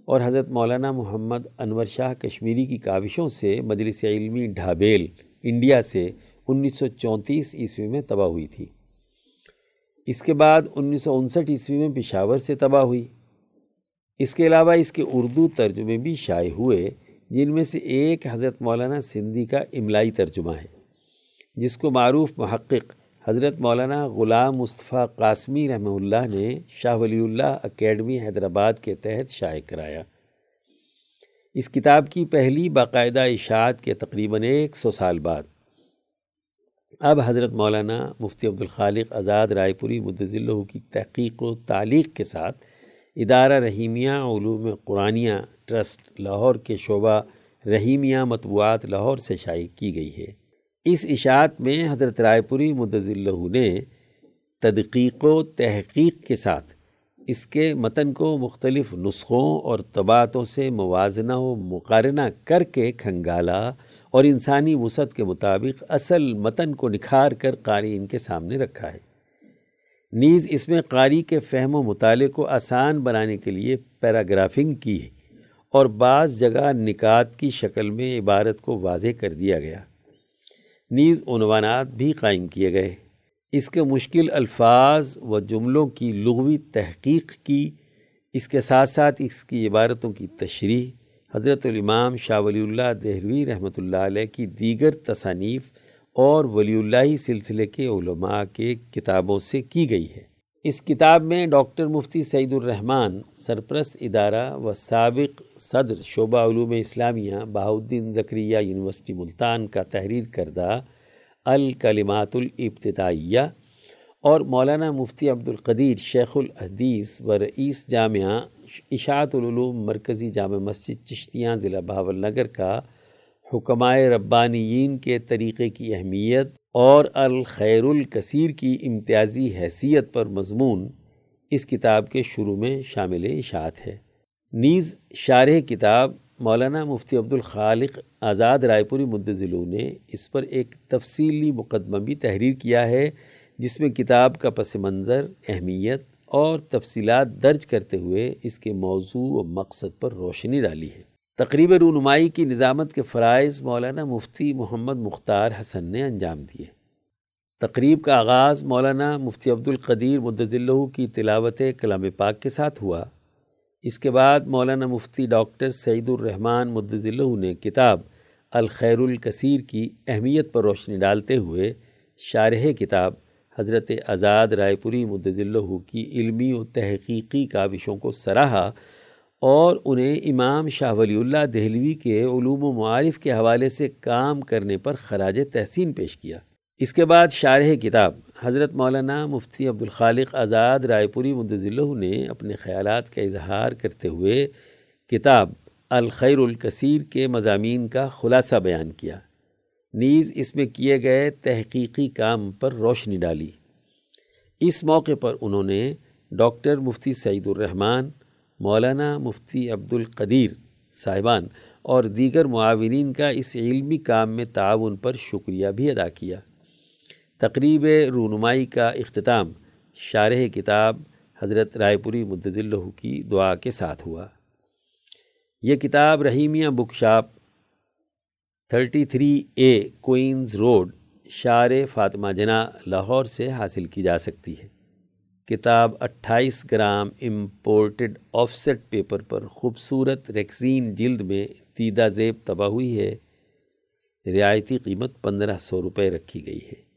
اور حضرت مولانا محمد انور شاہ کشمیری کی کاوشوں سے مجلس علمی ڈھابیل انڈیا سے انیس سو چونتیس عیسوی میں تباہ ہوئی تھی۔ اس کے بعد انیس سو انسٹھ عیسوی میں پشاور سے تباہ ہوئی۔ اس کے علاوہ اس کے اردو ترجمے بھی شائع ہوئے، جن میں سے ایک حضرت مولانا سندھی کا املائی ترجمہ ہے، جس کو معروف محقق حضرت مولانا غلام مصطفیٰ قاسمی رحمہ اللہ نے شاہ ولی اللہ اکیڈمی حیدرآباد کے تحت شائع کرایا۔ اس کتاب کی پہلی باقاعدہ اشاعت کے تقریباً ایک سو سال بعد۔ اب حضرت مولانا مفتی عبدالخالق آزاد رائے پوری مدضلہ کی تحقیق و تعلیق کے ساتھ ادارہ رحیمیہ علوم قرآنیہ ٹرسٹ لاہور کے شعبہ رحیمیہ مطبوعات لاہور سے شائع کی گئی ہے۔ اس اشاعت میں حضرت رائے پوری مدضلہ نے تدقیق و تحقیق کے ساتھ اس کے متن کو مختلف نسخوں اور طباعتوں سے موازنہ و مقارنہ کر کے کھنگالا اور انسانی وسعت کے مطابق اصل متن کو نکھار کر قارئین کے سامنے رکھا ہے۔ نیز اس میں قاری کے فہم و مطالعے کو آسان بنانے کے لیے پیراگرافنگ کی ہے اور بعض جگہ نکات کی شکل میں عبارت کو واضح کر دیا گیا۔ نیز عنوانات بھی قائم کیے گئے۔ اس کے مشکل الفاظ و جملوں کی لغوی تحقیق کی، اس کے ساتھ ساتھ اس کی عبارتوں کی تشریح، حضرت الامام شاہ ولی اللہ دہلوی رحمۃ اللہ علیہ کی دیگر تصانیف اور ولی اللہ سلسلے کے علماء کے کتابوں سے کی گئی ہے۔ اس کتاب میں ڈاکٹر مفتی سعید الرحمن، سرپرست ادارہ و سابق صدر شعبہ علوم اسلامیہ بہاؤدین زکریہ یونیورسٹی ملتان کا تحریر کردہ الکلمات الابتدائیہ اور مولانا مفتی عبد القدیر شیخ الحدیث و رئیس جامعہ اشاعت العلوم مرکزی جامع مسجد چشتیاں ضلع بہاول نگر کا حکمائے ربانیین کے طریقے کی اہمیت اور الخیر الکثیر کی امتیازی حیثیت پر مضمون اس کتاب کے شروع میں شامل اشاعت ہے۔ نیز شارح کتاب مولانا مفتی عبد الخالق آزاد رائے پوری مدضلو نے اس پر ایک تفصیلی مقدمہ بھی تحریر کیا ہے، جس میں کتاب کا پس منظر، اہمیت اور تفصیلات درج کرتے ہوئے اس کے موضوع و مقصد پر روشنی ڈالی ہے۔ تقریب رونمائی کی نظامت کے فرائض مولانا مفتی محمد مختار حسن نے انجام دیے۔ تقریب کا آغاز مولانا مفتی عبد القدیر مدضلہ کی تلاوت کلام پاک کے ساتھ ہوا۔ اس کے بعد مولانا مفتی ڈاکٹر سعید الرحمن مدضلہ نے کتاب الخیر الکثیر کی اہمیت پر روشنی ڈالتے ہوئے شارح کتاب حضرت آزاد رائے پوری مدضلہ کی علمی و تحقیقی کاوشوں کو سراہا اور انہیں امام شاہ ولی اللہ دہلوی کے علوم و معارف کے حوالے سے کام کرنے پر خراج تحسین پیش کیا۔ اس کے بعد شارح کتاب حضرت مولانا مفتی عبدالخالق آزاد رائے پوری مدضلہ نے اپنے خیالات کا اظہار کرتے ہوئے کتاب الخیر الکثیر کے مضامین کا خلاصہ بیان کیا۔ نیز اس میں کیے گئے تحقیقی کام پر روشنی ڈالی۔ اس موقع پر انہوں نے ڈاکٹر مفتی سعید الرحمن مولانا مفتی عبد القدیر صاحبان اور دیگر معاونین کا اس علمی کام میں تعاون پر شکریہ بھی ادا کیا۔ تقریب رونمائی کا اختتام شارح کتاب حضرت رائے پوری مدد کی دعا کے ساتھ ہوا۔ یہ کتاب Rahimia book shop thirty three A Queens road شار فاطمہ جنا لاہور سے حاصل کی جا سکتی ہے۔ کتاب اٹھائیس gram imported offset paper پر خوبصورت ریکسین جلد میں دیدہ زیب تباہ ہوئی ہے۔ رعایتی قیمت پندرہ سو روپے رکھی گئی ہے۔